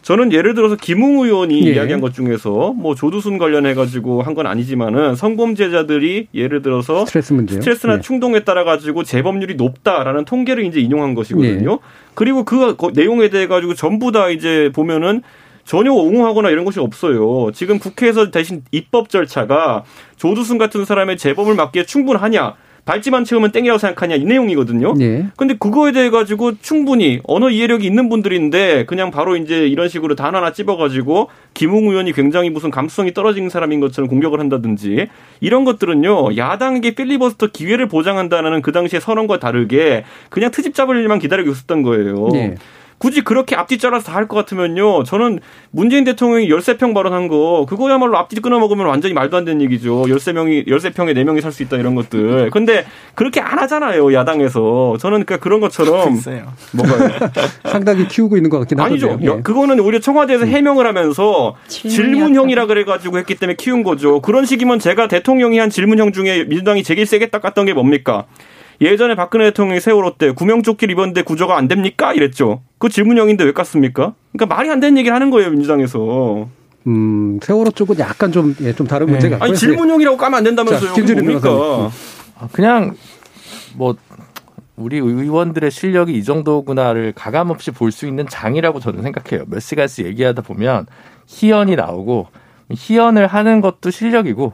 저는 예를 들어서 김웅 의원이 예. 이야기한 것 중에서 뭐 조두순 관련해 가지고 한 건 아니지만은 성범죄자들이 예를 들어서 스트레스 문제 스트레스나 예. 충동에 따라 가지고 재범률이 높다라는 통계를 이제 인용한 것이거든요. 예. 그리고 그 내용에 대해 가지고 전부 다 이제 보면은 전혀 옹호하거나 이런 것이 없어요. 지금 국회에서 대신 입법 절차가 조두순 같은 사람의 재범을 막기에 충분하냐. 발찌만 채우면 땡이라고 생각하냐 이 내용이거든요. 네. 근데 그거에 대해 가지고 충분히 언어 이해력이 있는 분들인데 그냥 바로 이제 이런 식으로 단 하나 찝어 가지고 김웅 의원이 굉장히 무슨 감수성이 떨어진 사람인 것처럼 공격을 한다든지 이런 것들은요. 야당에게 필리버스터 기회를 보장한다는 그 당시의 선언과 다르게 그냥 트집 잡을 일만 기다리고 있었던 거예요. 네. 굳이 그렇게 앞뒤 잘라서 다 할 것 같으면요. 저는 문재인 대통령이 13평 발언한 거 그거야말로 앞뒤 끊어 먹으면 완전히 말도 안 되는 얘기죠. 13명이 13평에 4명이 살 수 있다 이런 것들. 근데 그렇게 안 하잖아요. 야당에서. 저는 그러니까 그런 것처럼 뭔가 [laughs] 상당히 키우고 있는 것 같긴 아니죠. 하거든요. 예. 그거는 오히려 청와대에서 음. 해명을 하면서 질문형이라 그래 가지고 했기 때문에 키운 거죠. 그런 식이면 제가 대통령이 한 질문형 중에 민주당이 제일 세게 닦았던 게 뭡니까? 예전에 박근혜 대통령이 세월호 때 구명조끼를 입었는데 구조가 안 됩니까? 이랬죠. 그 질문형인데 왜 깠습니까? 그러니까 말이 안 되는 얘기를 하는 거예요, 민주당에서. 음, 세월호 쪽은 약간 좀, 예, 좀 다른 네. 문제가. 아니, 질문형이라고 까면 안 된다면서요. 자, 뭡니까? 아, 그냥, 뭐, 우리 의원들의 실력이 이 정도구나를 가감없이 볼 수 있는 장이라고 저는 생각해요. 몇 시간씩 얘기하다 보면 희연이 나오고, 희연을 하는 것도 실력이고,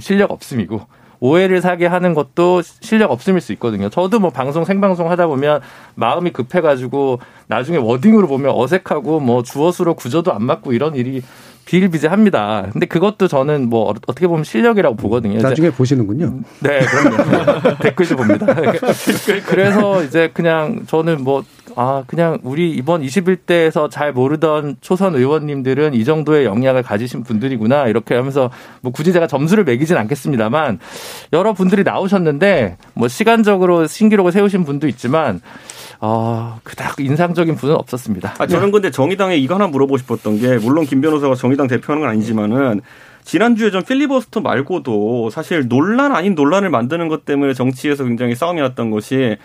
실력 없음이고, 오해를 사게 하는 것도 실력 없음일 수 있거든요. 저도 뭐 방송 생방송 하다 보면 마음이 급해가지고 나중에 워딩으로 보면 어색하고 뭐 주어수로 구조도 안 맞고 이런 일이 비일비재합니다. 근데 그것도 저는 뭐 어떻게 보면 실력이라고 보거든요. 나중에 보시는군요. 네, 그럼요. [laughs] 댓글도 봅니다. [laughs] 그래서 이제 그냥 저는 뭐 아, 그냥 우리 이번 21대에서 잘 모르던 초선 의원님들은 이 정도의 역량을 가지신 분들이구나. 이렇게 하면서 뭐 굳이 제가 점수를 매기진 않겠습니다만 여러 분들이 나오셨는데 뭐 시간적으로 신기록을 세우신 분도 있지만 어, 그닥 인상적인 분은 없었습니다. 아, 저는 근데 정의당에 이거 하나 물어보고 싶었던 게 물론 김 변호사가 정의당 대표하는 건 아니지만은 지난주에 좀 필리버스터 말고도 사실 논란 아닌 논란을 만드는 것 때문에 정치에서 굉장히 싸움이 났던 것이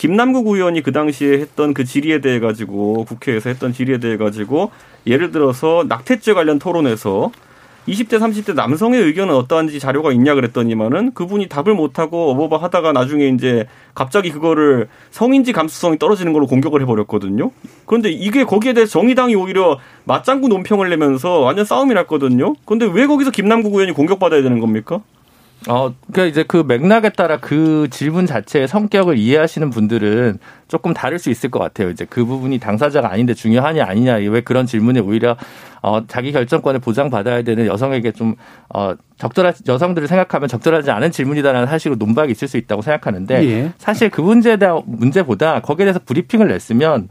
김남국 의원이 그 당시에 했던 그 질의에 대해 가지고 국회에서 했던 질의에 대해 가지고 예를 들어서 낙태죄 관련 토론에서 20대, 30대 남성의 의견은 어떠한지 자료가 있냐 그랬더니만은 그분이 답을 못 하고 어버버 하다가 나중에 이제 갑자기 그거를 성인지 감수성이 떨어지는 걸로 공격을 해 버렸거든요. 그런데 이게 거기에 대해 정의당이 오히려 맞장구 논평을 내면서 완전 싸움이 났거든요. 그런데 왜 거기서 김남국 의원이 공격받아야 되는 겁니까? 어, 그러니까 이제 그 맥락에 따라 그 질문 자체의 성격을 이해하시는 분들은 조금 다를 수 있을 것 같아요. 이제 그 부분이 당사자가 아닌데 중요하냐 아니냐 왜 그런 질문에 오히려 어, 자기 결정권을 보장받아야 되는 여성에게 좀 어, 적절한 여성들을 생각하면 적절하지 않은 질문이다라는 사실로 논박이 있을 수 있다고 생각하는데 예. 사실 그 문제에 대한 문제보다 거기에 대해서 브리핑을 냈으면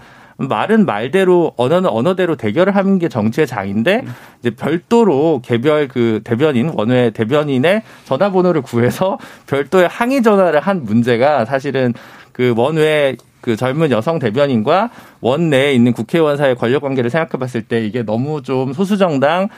말은 말대로 언어는 언어대로 대결을 하는 게 정치의 장인데 이제 별도로 개별 그 대변인 원외 대변인의 전화번호를 구해서 별도의 항의 전화를 한 문제가 사실은 그 원외 그 젊은 여성 대변인과 원내에 있는 국회의원 사이의 권력 관계를 생각해 봤을 때 이게 너무 좀 소수정당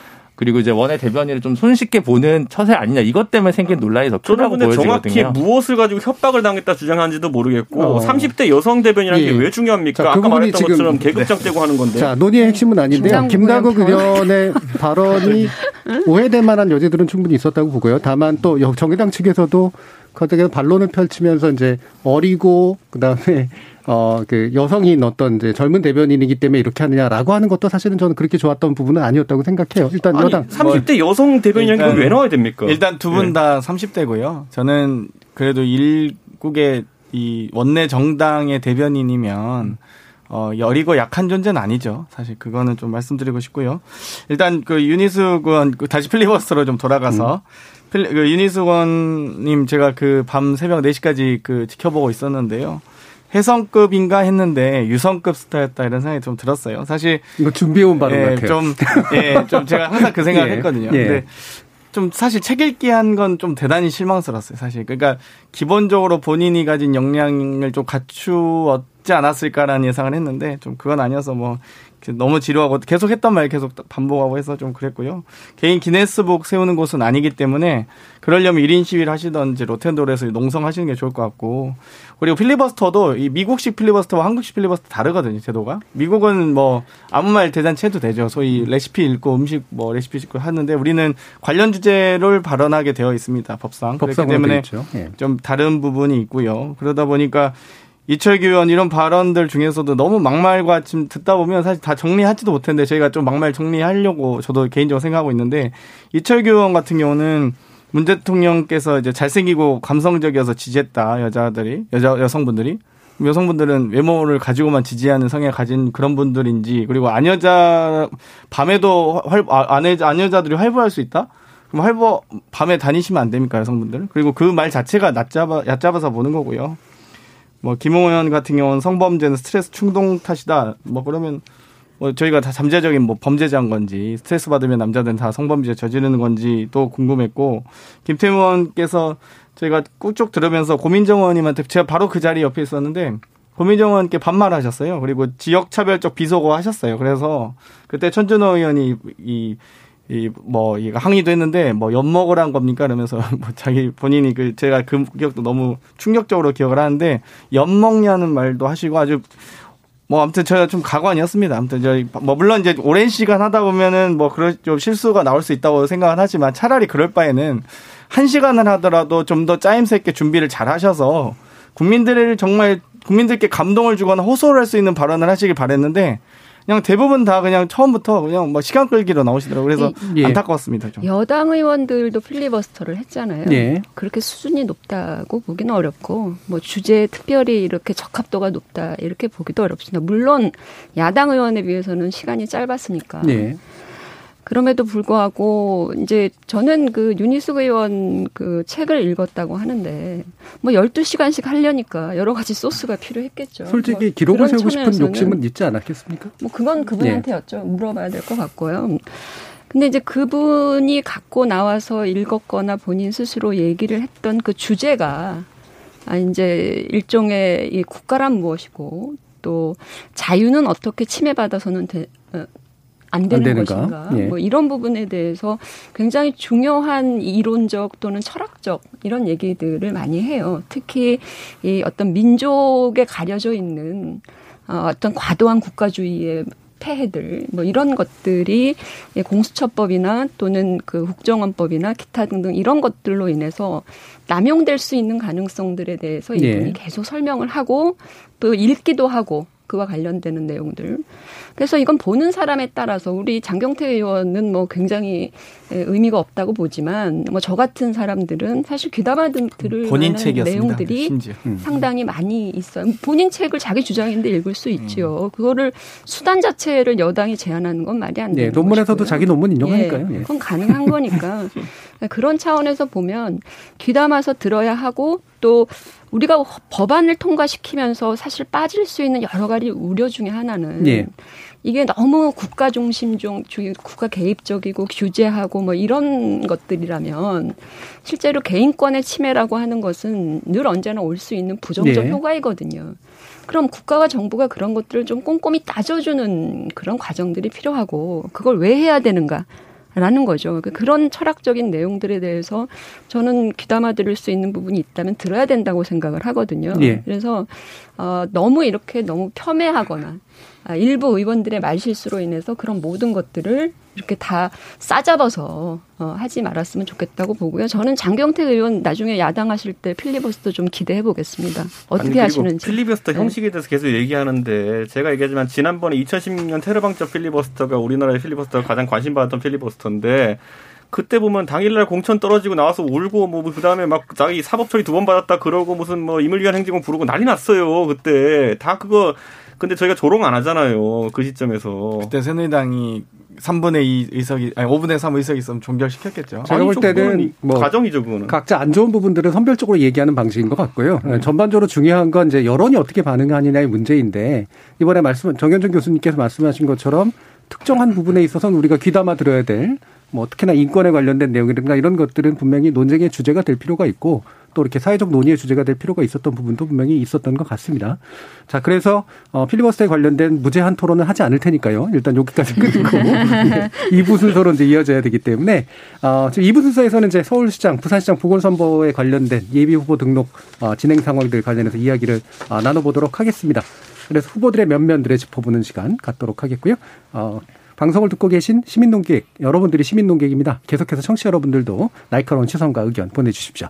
그리고 이제 원외 대변인을 좀 손쉽게 보는 처세 아니냐 이것 때문에 생긴 논란이 더 크다고 보여지거든요. 정확히 무엇을 가지고 협박을 당했다 주장하는지도 모르겠고 어. 30대 여성 대변이라는 예. 게왜 중요합니까? 자, 그 아까 말했던 것처럼 계급장대고 네. 하는 건데. 자 논의의 핵심은 아닌데요. 김다국 의원의 발언이 [laughs] 오해될 만한 여지들은 충분히 있었다고 보고요. 다만 또 정의당 측에서도 거기에 반론을 펼치면서 이제 어리고 그다음에 어, 그 여성인 어떤 이제 젊은 대변인이기 때문에 이렇게 하느냐라고 하는 것도 사실은 저는 그렇게 좋았던 부분은 아니었다고 생각해요. 일단 아니, 여당 30대 여성 대변인이 왜 나와야 됩니까? 일단 두 분다 네. 30대고요. 저는 그래도 일국의 이 원내 정당의 대변인이면 어, 여리고 약한 존재는 아니죠. 사실 그거는 좀 말씀드리고 싶고요. 일단 그 윤희숙 의원 그 다시 필리버스터로 좀 돌아가서 음. 그 윤희숙 의원님 제가 그 밤 새벽 4시까지 그 지켜보고 있었는데요. 혜성급인가 했는데 유성급 스타였다 이런 생각이 좀 들었어요. 사실 이거 준비해온 발언 예, 같아요. 좀, 예, 좀 제가 항상 그 생각을 [laughs] 예, 했거든요. 예. 근데 좀 사실 책 읽기 한 건 좀 대단히 실망스러웠어요. 사실 그러니까 기본적으로 본인이 가진 역량을 좀 갖추었지 않았을까라는 예상을 했는데 좀 그건 아니어서 뭐 너무 지루하고 계속 했던 말 계속 반복하고 해서 좀 그랬고요. 개인 기네스북 세우는 곳은 아니기 때문에 그러려면 1인 시위를 하시던지 로텐도르에서 농성하시는 게 좋을 것 같고 그리고 필리버스터도 이 미국식 필리버스터와 한국식 필리버스터 다르거든요 제도가. 미국은 뭐 아무 말 대잔치 해도 되죠. 소위 레시피 읽고 음식 뭐 레시피 읽고 하는데 우리는 관련 주제를 발언하게 되어 있습니다 법상. 그렇기 때문에 예. 좀 다른 부분이 있고요. 그러다 보니까 이철규 의원 이런 발언들 중에서도 너무 막말과 지금 듣다 보면 사실 다 정리하지도 못했는데 저희가 좀 막말 정리하려고 저도 개인적으로 생각하고 있는데 이철규 의원 같은 경우는 문 대통령께서 이제 잘생기고 감성적이어서 지지했다 여자들이 여자 여성분들이 여성분들은 외모를 가지고만 지지하는 성향을 가진 그런 분들인지 그리고 안여자 밤에도 활 안여 안여자들이 활보할 수 있다? 그럼 활보 밤에 다니시면 안 됩니까 여성분들? 그리고 그 말 자체가 얕잡아 얕잡아서 보는 거고요. 뭐 김홍현 같은 경우는 성범죄는 스트레스 충동 탓이다. 뭐 그러면 뭐 저희가 다 잠재적인 뭐 범죄자인 건지 스트레스 받으면 남자들은 다 성범죄 저지르는 건지 또 궁금했고 김태우 의원께서 저희가 꾹쭉 들으면서 고민정 의원님한테 제가 바로 그 자리 옆에 있었는데 고민정 의원께 반말하셨어요. 그리고 지역 차별적 비속어 하셨어요. 그래서 그때 천준호 의원이 이 이뭐 이거 항의도 했는데 뭐 엿 먹으란 겁니까 그러면서 [laughs] 뭐 자기 본인이 그 제가 그 기억도 너무 충격적으로 기억을 하는데 엿 먹냐는 말도 하시고 아주 뭐 아무튼 제가 좀 가관이었습니다. 아무튼 저희 뭐 물론 이제 오랜 시간 하다 보면은 뭐 그런 좀 실수가 나올 수 있다고 생각은 하지만 차라리 그럴 바에는 한 시간을 하더라도 좀 더 짜임새 있게 준비를 잘 하셔서 국민들을 정말 국민들께 감동을 주거나 호소를 할 수 있는 발언을 하시길 바랬는데 그냥 대부분 다 그냥 처음부터 그냥 뭐 시간 끌기로 나오시더라고요. 그래서 예. 안타까웠습니다. 좀. 여당 의원들도 필리버스터를 했잖아요. 예. 그렇게 수준이 높다고 보기는 어렵고 뭐 주제에 특별히 이렇게 적합도가 높다 이렇게 보기도 어렵습니다. 물론 야당 의원에 비해서는 시간이 짧았으니까. 예. 그럼에도 불구하고 이제 저는 그 유니스 의원 그 책을 읽었다고 하는데 뭐 12시간씩 하려니까 여러 가지 소스가 필요했겠죠. 솔직히 뭐 기록을 세우고 싶은 욕심은 있지 않았겠습니까? 뭐 그건 그분한테 네. 여쭤 물어봐야 될 것 같고요. 근데 이제 그분이 갖고 나와서 읽었거나 본인 스스로 얘기를 했던 그 주제가 아 이제 일종의 이 국가란 무엇이고 또 자유는 어떻게 침해받아서는 되, 어, 안 되는 안 것인가 예. 뭐 이런 부분에 대해서 굉장히 중요한 이론적 또는 철학적 이런 얘기들을 많이 해요. 특히 이 어떤 민족에 가려져 있는 어, 어떤 과도한 국가주의의 폐해들 뭐 이런 것들이 공수처법이나 또는 그 국정원법이나 기타 등등 이런 것들로 인해서 남용될 수 있는 가능성들에 대해서 이분이 예. 계속 설명을 하고 또 읽기도 하고 마스크와 관련되는 내용들. 그래서 이건 보는 사람에 따라서 우리 장경태 의원은 뭐 굉장히 의미가 없다고 보지만 뭐 저 같은 사람들은 사실 귀담아 들을 본인 책이었습니다. 내용들이. 음. 상당히 많이 있어요. 본인 책을 자기 주장인데 읽을 수 있지요. 그거를 수단 자체를 여당이 제안하는 건 말이 안 네, 되는 논문에서도 것이고요. 자기 논문 인용하니까요. 예, 예. 그건 가능한 거니까 [laughs] 그런 차원에서 보면 귀담아서 들어야 하고 또 우리가 법안을 통과시키면서 사실 빠질 수 있는 여러 가지 우려 중에 하나는 예. 이게 너무 국가 중심적, 국가 개입적이고 규제하고 뭐 이런 것들이라면 실제로 개인권의 침해라고 하는 것은 늘 언제나 올 수 있는 부정적 네. 효과이거든요. 그럼 국가와 정부가 그런 것들을 좀 꼼꼼히 따져주는 그런 과정들이 필요하고 그걸 왜 해야 되는가? 라는 거죠. 그 그런 철학적인 내용들에 대해서 저는 귀담아 들을 수 있는 부분이 있다면 들어야 된다고 생각을 하거든요. 예. 그래서 어, 너무 이렇게 너무 폄훼하거나 아, 일부 의원들의 말실수로 인해서 그런 모든 것들을 이렇게 다 싸잡아서 어, 하지 말았으면 좋겠다고 보고요. 저는 장경태 의원 나중에 야당하실 때 필리버스터 좀 기대해 보겠습니다. 어떻게 아니, 하시는지. 필리버스터 네. 형식에 대해서 계속 얘기하는데 제가 얘기하지만 지난번에 2016년 테러 방적 필리버스터가 우리나라의 필리버스터가 가장 관심 받았던 필리버스터인데 그때 보면 당일날 공천 떨어지고 나와서 울고 뭐 그 다음에 막 자기 사법 처리 두 번 받았다 그러고 무슨 뭐 임을위한 행진곡 부르고 난리 났어요 그때 다 그거 근데 저희가 조롱 안 하잖아요 그 시점에서 그때 새누리당이 3분의 2 의석이 아니 5분의 3 의석이 있으면 종결시켰겠죠. 제가 볼 때는 뭐 가정이죠 그거는 각자 안 좋은 부분들을 선별적으로 얘기하는 방식인 것 같고요. 음. 전반적으로 중요한 건 이제 여론이 어떻게 반응하느냐의 문제인데 이번에 말씀 정현준 교수님께서 말씀하신 것처럼 특정한 부분에 있어서는 우리가 귀담아 들어야 될뭐 특히나 인권에 관련된 내용이든가 이런 것들은 분명히 논쟁의 주제가 될 필요가 있고 또 이렇게 사회적 논의의 주제가 될 필요가 있었던 부분도 분명히 있었던 것 같습니다. 자, 그래서 어 필리버스터에 관련된 무제한 토론은 하지 않을 테니까요. 일단 여기까지 끊고 네, 2부 순서로 이제 이어져야 되기 때문에 어 지금 2부 순서에서는 이제 서울시장, 부산시장 보궐선거에 관련된 예비 후보 등록 어 진행 상황들 관련해서 이야기를 어 나눠보도록 하겠습니다. 그래서 후보들의 면면들을 짚어보는 시간 갖도록 하겠고요. 어, 방송을 듣고 계신 시민논객, 여러분들이 시민논객입니다. 계속해서 청취자 여러분들도 날카로운 시선과 의견 보내주십시오.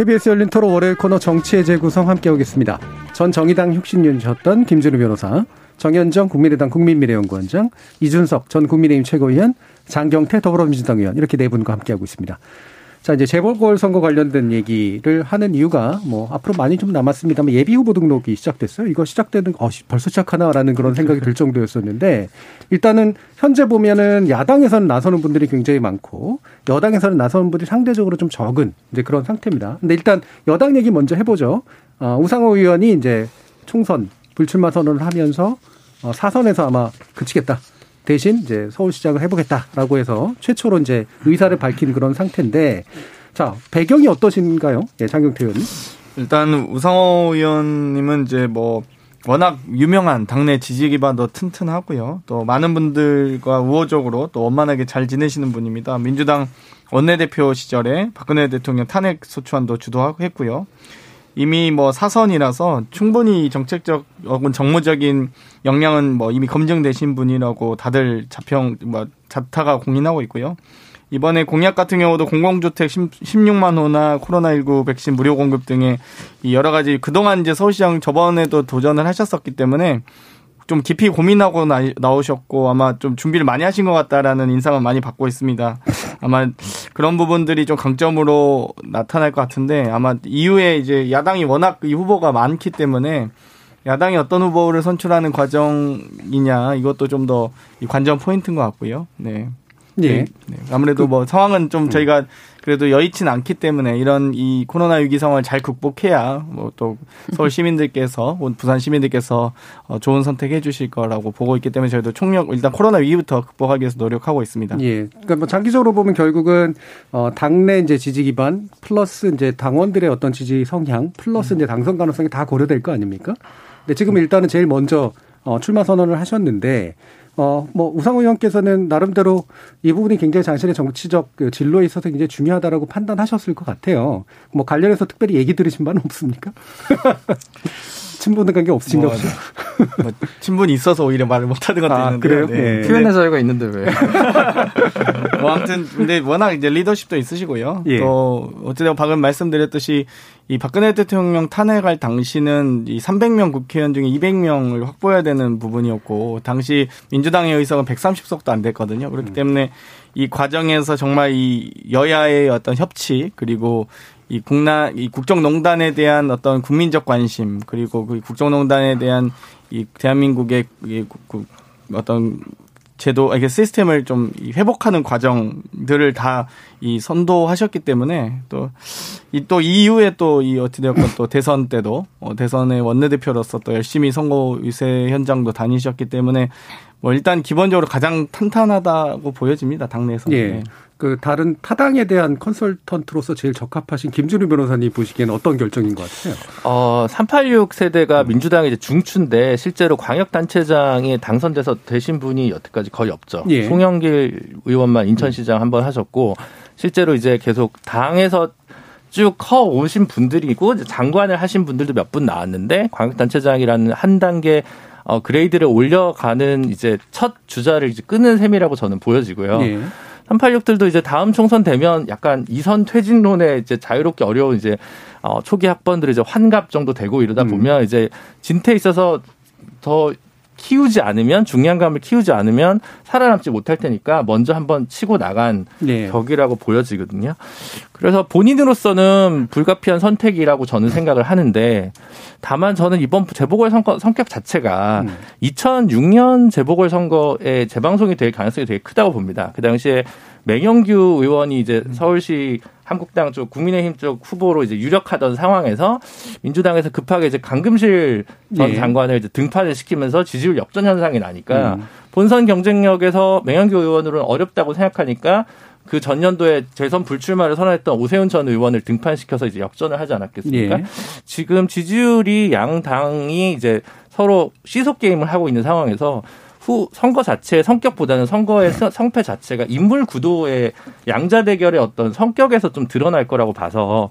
KBS 열린 토론 월요일 코너 정치의 재구성 함께하겠습니다. 전 정의당 혁신위원이셨던 김준우 변호사, 정현정 국민의당 국민미래연구원장, 이준석 전 국민의힘 최고위원, 장경태 더불어민주당 의원 이렇게 네 분과 함께하고 있습니다. 자, 이제 재보궐 선거 관련된 얘기를 하는 이유가 뭐 앞으로 많이 좀 남았습니다만 예비 후보 등록이 시작됐어요. 이거 시작되는 어 벌써 시작하나라는 그런 생각이 들 정도였었는데 일단은 현재 보면은 야당에서는 나서는 분들이 굉장히 많고 여당에서는 나서는 분들이 상대적으로 좀 적은 이제 그런 상태입니다. 근데 일단 여당 얘기 먼저 해 보죠. 어, 우상호 의원이 이제 총선 불출마 선언을 하면서 어, 사선에서 아마 그치겠다. 대신 이제 서울시장을 해보겠다라고 해서 최초로 이제 의사를 밝힌 그런 상태인데 자 배경이 어떠신가요? 예, 장경태 의원님. 일단 우상호 의원님은 이제 뭐 워낙 유명한 당내 지지 기반도 튼튼하고요. 또 많은 분들과 우호적으로 또 원만하게 잘 지내시는 분입니다. 민주당 원내대표 시절에 박근혜 대통령 탄핵 소추안도 주도했고요. 이미 뭐 사선이라서 충분히 정책적 혹은 정무적인 역량은 뭐 이미 검증되신 분이라고 다들 자평 뭐 자타가 공인하고 있고요. 이번에 공약 같은 경우도 공공주택 16만 호나 코로나19 백신 무료 공급 등의 이 여러 가지 그동안 이제 서울시장 저번에도 도전을 하셨었기 때문에 좀 깊이 고민하고 나, 나오셨고 아마 좀 준비를 많이 하신 것 같다라는 인상을 많이 받고 있습니다. 아마 그런 부분들이 좀 강점으로 나타날 것 같은데 아마 이후에 이제 야당이 워낙 이 후보가 많기 때문에 야당이 어떤 후보를 선출하는 과정이냐 이것도 좀 더 관전 포인트인 것 같고요. 네. 예. 네. 아무래도 뭐 상황은 좀 저희가 그래도 여의치 는 않기 때문에 이런 이 코로나 위기 상황을 잘 극복해야 뭐 또 서울 시민들께서 부산 시민들께서 어, 좋은 선택해 주실 거라고 보고 있기 때문에 저희도 총력 일단 코로나 위기부터 극복하기 위해서 노력하고 있습니다. 예. 그러니까 뭐 장기적으로 보면 결국은 어 당내 이제 지지 기반 플러스 이제 당원들의 어떤 지지 성향 플러스 이제 당선 가능성이 다 고려될 거 아닙니까? 근데 지금 일단은 제일 먼저 어 출마 선언을 하셨는데 어, 뭐, 우상호 의원께서는 나름대로 이 부분이 굉장히 자신의 정치적 그 진로에 있어서 굉장히 중요하다라고 판단하셨을 것 같아요. 뭐, 관련해서 특별히 얘기 들으신 바는 없습니까? [laughs] 친분들 관계 없으신가 뭐, 보죠. 뭐 친분이 있어서 오히려 말을 못하는 것도 아, 있는데 그래요? 네. 예. 표현의 자유가 있는데 왜? [laughs] 뭐 아무튼 근데 워낙 이제 리더십도 있으시고요. 예. 또 어쨌든 방금 말씀드렸듯이 이 박근혜 대통령 탄핵할 당시는 이 300명 국회의원 중에 200명을 확보해야 되는 부분이었고 당시 민주당의 의석은 130석도 안 됐거든요. 그렇기 때문에 이 과정에서 정말 이 여야의 어떤 협치 그리고 이 국나 이 국정농단에 대한 어떤 국민적 관심 그리고 그 국정농단에 대한 이 대한민국의 이 어떤 제도 이게 시스템을 좀 회복하는 과정들을 다 이 선도하셨기 때문에 또 이 또 이후에 또 이 어찌되었건 또 대선 때도 어 대선의 원내대표로서 또 열심히 선거 유세 현장도 다니셨기 때문에 뭐 일단 기본적으로 가장 탄탄하다고 보여집니다 당내에서. 예. 그 다른 타당에 대한 컨설턴트로서 제일 적합하신 김준우 변호사님 보시기에는 어떤 결정인 것 같아요? 어, 386 세대가 민주당의 이제 중추인데 실제로 광역단체장에 당선돼서 되신 분이 여태까지 거의 없죠. 예. 송영길 의원만 인천시장 한번 하셨고 실제로 이제 계속 당에서 쭉 커 오신 분들이고 장관을 하신 분들도 몇 분 나왔는데 광역단체장이라는 한 단계 어, grade를 올려가는 이제 첫 주자를 이제 끄는 셈이라고 저는 보여지고요. 예. 386들도 이제 다음 총선 되면 약간 이선 퇴진론에 이제 자유롭게 어려운 이제 어 초기 학번들이 이제 환갑 정도 되고 이러다 보면 이제 진퇴에 있어서 더 키우지 않으면 중량감을 키우지 않으면 살아남지 못할 테니까 먼저 한번 치고 나간 예. 격이라고 보여지거든요. 그래서 본인으로서는 불가피한 선택이라고 저는 생각을 하는데 다만 저는 이번 재보궐 선거 성격 자체가 음. 2006년 재보궐 선거에 재방송이 될 가능성이 되게 크다고 봅니다. 그 당시에 맹영규 의원이 이제 서울시 한국당 쪽 국민의힘 쪽 후보로 이제 유력하던 상황에서 민주당에서 급하게 이제 강금실 전 예. 장관을 이제 등판을 시키면서 지지율 역전 현상이 나니까 음. 본선 경쟁력에서 맹영규 의원으로는 어렵다고 생각하니까 그 전년도에 재선 불출마를 선언했던 오세훈 전 의원을 등판시켜서 이제 역전을 하지 않았겠습니까? 예. 지금 지지율이 양 당이 이제 서로 시속 게임을 하고 있는 상황에서 후 선거 자체의 성격보다는 선거의 서- 성패 자체가 인물 구도의 양자 대결의 어떤 성격에서 좀 드러날 거라고 봐서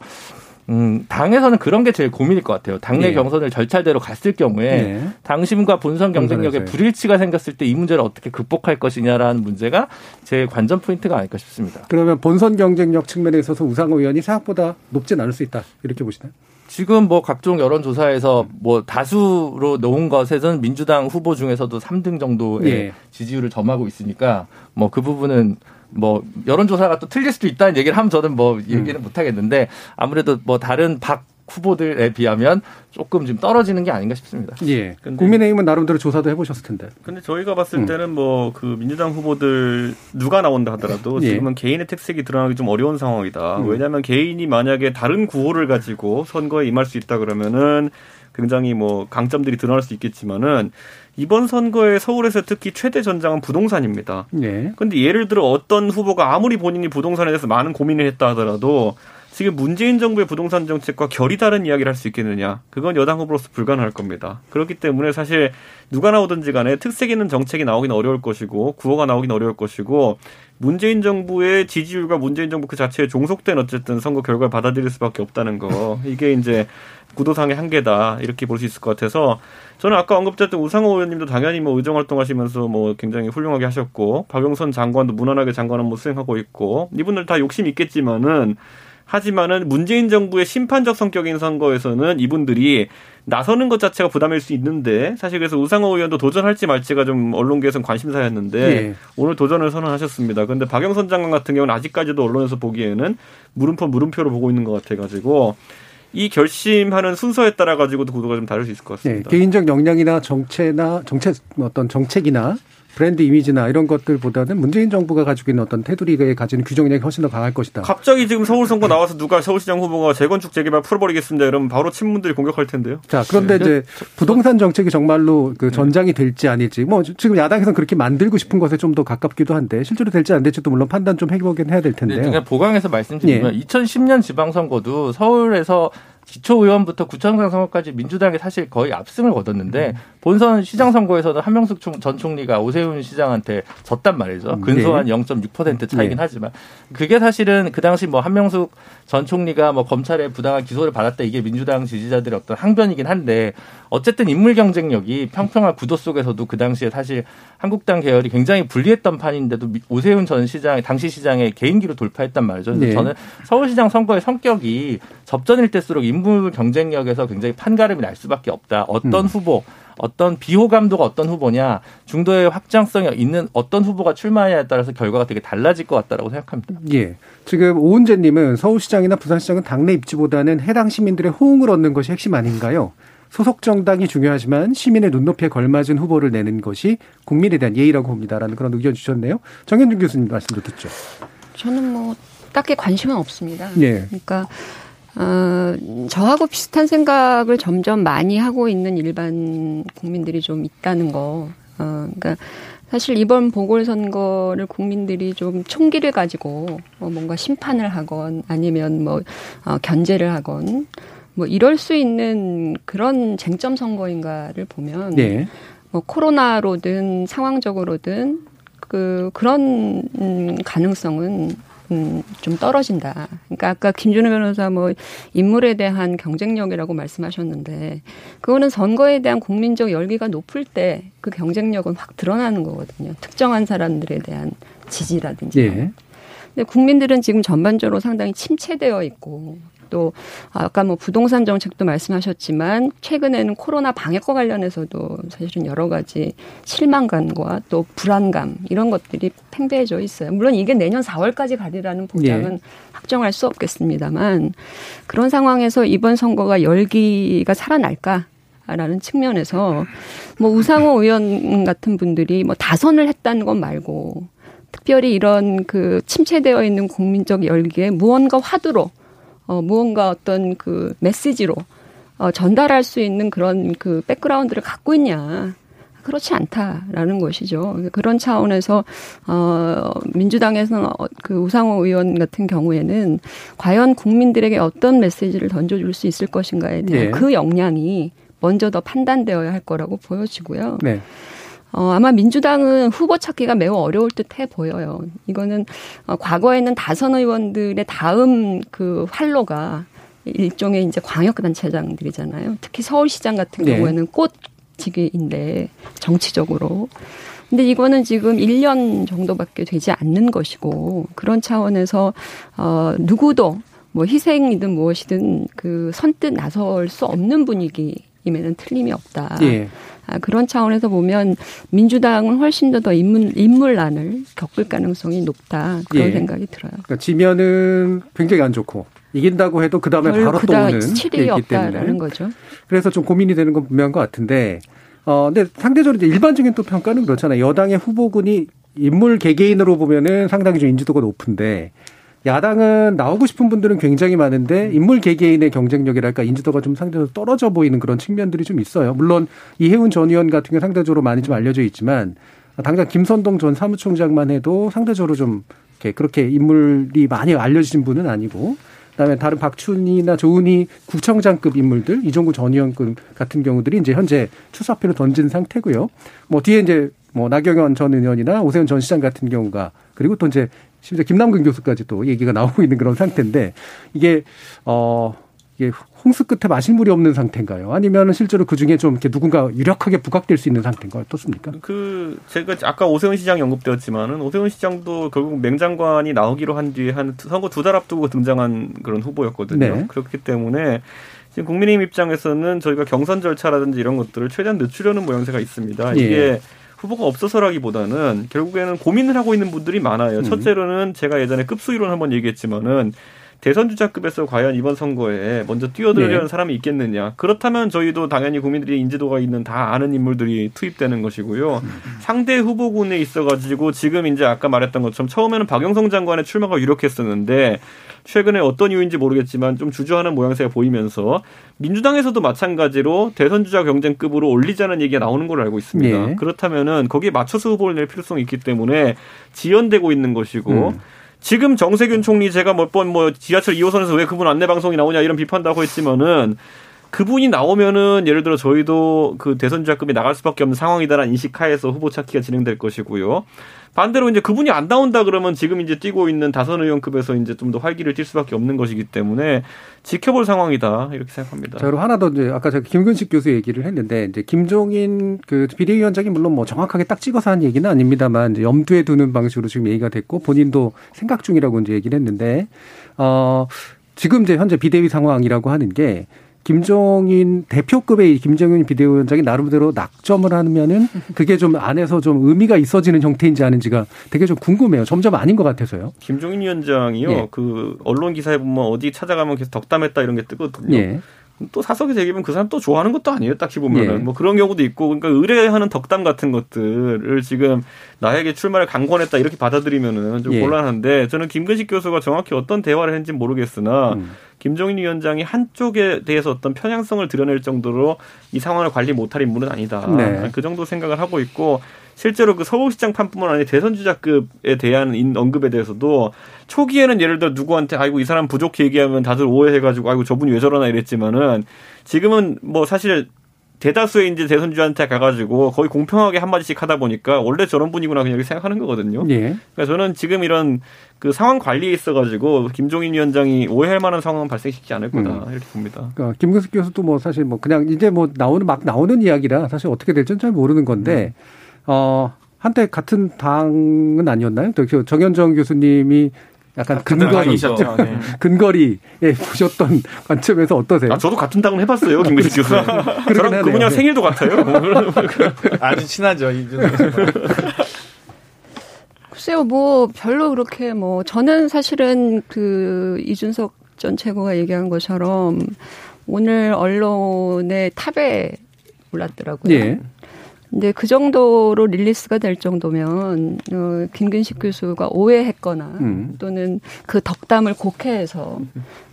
음, 당에서는 그런 게 제일 고민일 것 같아요. 당내 예. 경선을 절차대로 갔을 경우에 예. 당심과 본선 경쟁력에 본선에서요. 불일치가 생겼을 때 이 문제를 어떻게 극복할 것이냐라는 문제가 제일 관전 포인트가 아닐까 싶습니다. 그러면 본선 경쟁력 측면에 있어서 우상호 의원이 생각보다 높진 않을 수 있다. 이렇게 보시나요? 지금 뭐 각종 여론조사에서 뭐 다수로 놓은 것에서는 민주당 후보 중에서도 3등 정도의 예. 지지율을 점하고 있으니까 뭐 그 부분은 뭐 여론조사가 또 틀릴 수도 있다는 얘기를 하면 저는 뭐 얘기는 못 하겠는데 아무래도 뭐 다른 박 후보들에 비하면 조금 좀 떨어지는 게 아닌가 싶습니다. 예. 근데- 국민의힘은 나름대로 조사도 해보셨을 텐데. 근데 저희가 봤을 음. 때는 뭐 그 민주당 후보들 누가 나온다 하더라도 예. 지금은 개인의 특색이 드러나기 좀 어려운 상황이다. 음. 왜냐하면 개인이 만약에 다른 구호를 가지고 선거에 임할 수 있다 그러면은 굉장히 뭐 강점들이 드러날 수 있겠지만은 이번 선거에 서울에서 특히 최대 전장은 부동산입니다. 예. 근데 예를 들어 어떤 후보가 아무리 본인이 부동산에 대해서 많은 고민을 했다 하더라도 지금 문재인 정부의 부동산 정책과 결이 다른 이야기를 할 수 있겠느냐. 그건 여당 후보로서 불가능할 겁니다. 그렇기 때문에 사실 누가 나오든지 간에 특색 있는 정책이 나오긴 어려울 것이고 구호가 나오긴 어려울 것이고 문재인 정부의 지지율과 문재인 정부 그 자체에 종속된 어쨌든 선거 결과를 받아들일 수밖에 없다는 거. 이게 이제 구도상의 한계다. 이렇게 볼 수 있을 것 같아서 저는 아까 언급됐던 우상호 의원님도 당연히 뭐 의정 활동하시면서 뭐 굉장히 훌륭하게 하셨고 박영선 장관도 무난하게 장관 업무 수행하고 있고 이분들 다 욕심 있겠지만은 하지만은 문재인 정부의 심판적 성격인 선거에서는 이분들이 나서는 것 자체가 부담일 수 있는데 사실 그래서 우상호 의원도 도전할지 말지가 좀 언론계에서는 관심사였는데 예. 오늘 도전을 선언하셨습니다. 그런데 박영선 장관 같은 경우는 아직까지도 언론에서 보기에는 물음표 물음표로 보고 있는 것 같아가지고 이 결심하는 순서에 따라 가지고도 구도가 좀 다를 수 있을 것 예. 같습니다. 개인적 역량이나 정체나 정책 어떤 정책이나 브랜드 이미지나 이런 것들보다는 문재인 정부가 가지고 있는 어떤 테두리에 가지는 규정력이 훨씬 더 강할 것이다. 갑자기 지금 서울 선거 나와서 누가 서울시장 후보가 재건축 재개발 풀어버리겠습니다. 이러면 바로 친문들이 공격할 텐데요. 자, 그런데 네. 이제 부동산 정책이 정말로 그 전장이 될지 아닐지 뭐 지금 야당에서는 그렇게 만들고 싶은 것에 좀 더 가깝기도 한데 실제로 될지 안 될지도 물론 판단 좀 해보긴 해야 될 네, 텐데요. 그냥 보강해서 말씀드리면 예. 2010년 지방선거도 서울에서 기초의원부터 구청장 선거까지 민주당이 사실 거의 압승을 거뒀는데 본선 시장 선거에서는 한명숙 총- 전 총리가 오세훈 시장한테 졌단 말이죠. 음, 근소한 네. 0.6% 차이긴 네. 하지만 그게 사실은 그 당시 뭐 한명숙 전 총리가 뭐 검찰의 부당한 기소를 받았다 이게 민주당 지지자들의 어떤 항변이긴 한데 어쨌든 인물 경쟁력이 평평한 구도 속에서도 그 당시에 사실 한국당 계열이 굉장히 불리했던 판인데도 미- 오세훈 전 시장 당시 시장의 개인기로 돌파했단 말이죠. 네. 저는 서울시장 선거의 성격이 접전일 때수록 인물 경쟁력에서 굉장히 판가름이 날 수밖에 없다. 어떤 음. 후보, 어떤 비호감도가 어떤 후보냐, 중도의 확장성이 있는 어떤 후보가 출마하냐에 따라서 결과가 되게 달라질 것 같다라고 생각합니다. 예. 지금 오은재님은 서울시장이나 부산시장은 당내 입지보다는 해당 시민들의 호응을 얻는 것이 핵심 아닌가요? 소속 정당이 중요하지만 시민의 눈높이에 걸맞은 후보를 내는 것이 국민에 대한 예의라고 봅니다라는 그런 의견 주셨네요. 정현준 교수님 말씀도 듣죠. 저는 뭐 딱히 관심은 없습니다. 예. 그러니까 어, 저하고 비슷한 생각을 점점 많이 하고 있는 일반 국민들이 좀 있다는 거. 어, 그러니까 사실 이번 보궐선거를 국민들이 좀 총기를 가지고 뭐 뭔가 심판을 하건 아니면 뭐 어, 견제를 하건 뭐 이럴 수 있는 그런 쟁점 선거인가를 보면 네. 뭐 코로나로든 상황적으로든 그 그런 음, 가능성은 음, 좀 떨어진다. 그러니까 아까 김준호 변호사 뭐 인물에 대한 경쟁력이라고 말씀하셨는데 그거는 선거에 대한 국민적 열기가 높을 때 그 경쟁력은 확 드러나는 거거든요. 특정한 사람들에 대한 지지라든지. 예. 근데 국민들은 지금 전반적으로 상당히 침체되어 있고 또 아까 뭐 부동산 정책도 말씀하셨지만 최근에는 코로나 방역과 관련해서도 사실은 여러 가지 실망감과 또 불안감 이런 것들이 팽배해져 있어요. 물론 이게 내년 4월까지 가리라는 보장은 예. 확정할 수 없겠습니다만 그런 상황에서 이번 선거가 열기가 살아날까? 라는 측면에서 뭐 우상호 의원 같은 분들이 뭐 다선을 했다는 것 말고 특별히 이런 그 침체되어 있는 국민적 열기에 무언가 화두로 어 무언가 어떤 그 메시지로 어 전달할 수 있는 그런 그 백그라운드를 갖고 있냐. 그렇지 않다라는 것이죠. 그런 차원에서 어 민주당에서는 어, 그 우상호 의원 같은 경우에는 과연 국민들에게 어떤 메시지를 던져줄 수 있을 것인가에 대한 예. 그 역량이 먼저 더 판단되어야 할 거라고 보여지고요. 네. 어, 아마 민주당은 후보 찾기가 매우 어려울 듯해 보여요. 이거는 어, 과거에는 다선 의원들의 다음 그 활로가 일종의 이제 광역단체장들이잖아요. 특히 서울시장 같은 네. 경우에는 꽃지기인데 정치적으로. 근데 이거는 지금 1년 정도밖에 되지 않는 것이고 그런 차원에서 어 누구도 뭐 희생이든 무엇이든 그 선뜻 나설 수 없는 분위기 임에는 틀림이 없다. 예. 아, 그런 차원에서 보면 민주당은 훨씬 더 더 인물, 인물난을 겪을 가능성이 높다. 그런 예. 생각이 들어요. 그러니까 지면은 굉장히 안 좋고 이긴다고 해도 그 다음에 바로 또 오는 없다라는 때문에 거죠. 그래서 좀 고민이 되는 건 분명한 것 같은데 어 근데 상대적으로 이제 일반적인 또 평가는 그렇잖아요. 여당의 후보군이 인물 개개인으로 보면은 상당히 좀 인지도가 높은데 야당은 나오고 싶은 분들은 굉장히 많은데 인물 개개인의 경쟁력이랄까 인지도가 좀 상대적으로 떨어져 보이는 그런 측면들이 좀 있어요. 물론 이해운 전 의원 같은 경우 상대적으로 많이 좀 알려져 있지만 당장 김선동 전 사무총장만 해도 상대적으로 좀 이렇게 그렇게 인물이 많이 알려진 분은 아니고 그다음에 다른 박춘희나 조은희 구청장급 인물들 이종구 전 의원급 같은 경우들이 이제 현재 추사표를 던진 상태고요. 뭐 뒤에 이제 뭐 나경원 전 의원이나 오세훈 전 시장 같은 경우가 그리고 또 이제 심지어 김남근 교수까지 또 얘기가 나오고 있는 그런 상태인데 이게 어 이게 홍수 끝에 마실 물이 없는 상태인가요? 아니면 실제로 그 중에 좀 이렇게 누군가 유력하게 부각될 수 있는 상태인가요? 어떻습니까? 그 제가 아까 오세훈 시장 언급되었지만은 오세훈 시장도 결국 맹장관이 나오기로 한 뒤에 한 선거 두 달 앞두고 등장한 그런 후보였거든요. 네. 그렇기 때문에 지금 국민의힘 입장에서는 저희가 경선 절차라든지 이런 것들을 최대한 늦추려는 모양새가 있습니다. 예. 이게 후보가 없어서라기보다는 결국에는 고민을 하고 있는 분들이 많아요. 음. 첫째로는 제가 예전에 급수이론 한번 얘기했지만은 대선 주자급에서 과연 이번 선거에 먼저 뛰어들려는 네. 사람이 있겠느냐. 그렇다면 저희도 당연히 국민들이 인지도가 있는 다 아는 인물들이 투입되는 것이고요. [laughs] 상대 후보군에 있어가지고 지금 이제 아까 말했던 것처럼 처음에는 박영성 장관의 출마가 유력했었는데 최근에 어떤 이유인지 모르겠지만 좀 주저하는 모양새가 보이면서 민주당에서도 마찬가지로 대선 주자 경쟁급으로 올리자는 얘기가 나오는 걸로 알고 있습니다. 네. 그렇다면은 거기에 맞춰서 후보를 낼 필요성이 있기 때문에 지연되고 있는 것이고 음. 지금 정세균 총리 제가 몇번뭐 지하철 2호선에서 왜 그분 안내 방송이 나오냐 이런 비판도 하고 있지만은 그분이 나오면은 예를 들어 저희도 그 대선 주자급이 나갈 수밖에 없는 상황이다라는 인식하에서 후보 찾기가 진행될 것이고요. 반대로 이제 그분이 안 나온다 그러면 지금 이제 뛰고 있는 다선 의원급에서 이제 좀 더 활기를 띨 수밖에 없는 것이기 때문에 지켜볼 상황이다 이렇게 생각합니다. 자, 그리고 하나 더 이제 아까 제가 김근식 교수 얘기를 했는데 이제 김종인 그 비대위원장이 물론 뭐 정확하게 딱 찍어서 한 얘기는 아닙니다만 염두에 두는 방식으로 지금 얘기가 됐고 본인도 생각 중이라고 이제 얘기를 했는데 어 지금 이제 현재 비대위 상황이라고 하는 게 김종인 대표급의 이 김정인 비대위원장이 나름대로 낙점을 하면은 그게 좀 안에서 좀 의미가 있어지는 형태인지 아닌지가 되게 좀 궁금해요. 점점 아닌 것 같아서요. 김종인 위원장이요. 예. 그 언론 기사에 보면 어디 찾아가면 계속 덕담했다 이런 게 뜨거든요. 예. 또 사석에서 얘기하면 그 사람 또 좋아하는 것도 아니에요. 딱히 보면은 예. 뭐 그런 경우도 있고 그러니까 의뢰하는 덕담 같은 것들을 지금 나에게 출마를 강권했다 이렇게 받아들이면은 좀 예. 곤란한데 저는 김근식 교수가 정확히 어떤 대화를 했는지 는 모르겠으나 음. 김종인 위원장이 한쪽에 대해서 어떤 편향성을 드러낼 정도로 이 상황을 관리 못할 인물은 아니다. 네. 그 정도 생각을 하고 있고 실제로 그 서울시장 판뿐만 아니라 대선 주자급에 대한 인- 언급에 대해서도 초기에는 예를 들어 누구한테 아이고 이 사람 부족히 얘기하면 다들 오해해가지고 아이고 저분이 왜 저러나 이랬지만은 지금은 뭐 사실 대다수의 이제 대선주한테 가가지고 거의 공평하게 한마디씩 하다 보니까 원래 저런 분이구나 그냥 이렇게 생각하는 거거든요. 예. 그러니까 저는 지금 이런 그 상황 관리에 있어가지고 김종인 위원장이 오해할 만한 상황은 발생시키지 않을 거다 이렇게 봅니다. 그러니까 김근식 교수도 뭐 사실 뭐 그냥 이제 뭐 나오는 막 나오는 이야기라 사실 어떻게 될지는 잘 모르는 건데 어 한때 같은 당은 아니었나요? 또 정현정 교수님이 약간 근거리 당이셨죠. 네. [laughs] 근거리에 보셨던 [laughs] 관점에서 어떠세요? 아 저도 같은 당은 해봤어요 김근식 교수. 저랑 하네요. 그분이랑 네. 생일도 같아요. [laughs] 아주 친하죠. 이준석 글쎄요, 뭐 별로 그렇게 뭐 저는 사실은 그 이준석 전 최고가 얘기한 것처럼 오늘 언론의 탑에 올랐더라고요. 예. 근데 그 정도로 릴리스가 될 정도면 어, 김근식 교수가 오해했거나 음. 또는 그 덕담을 곡해해서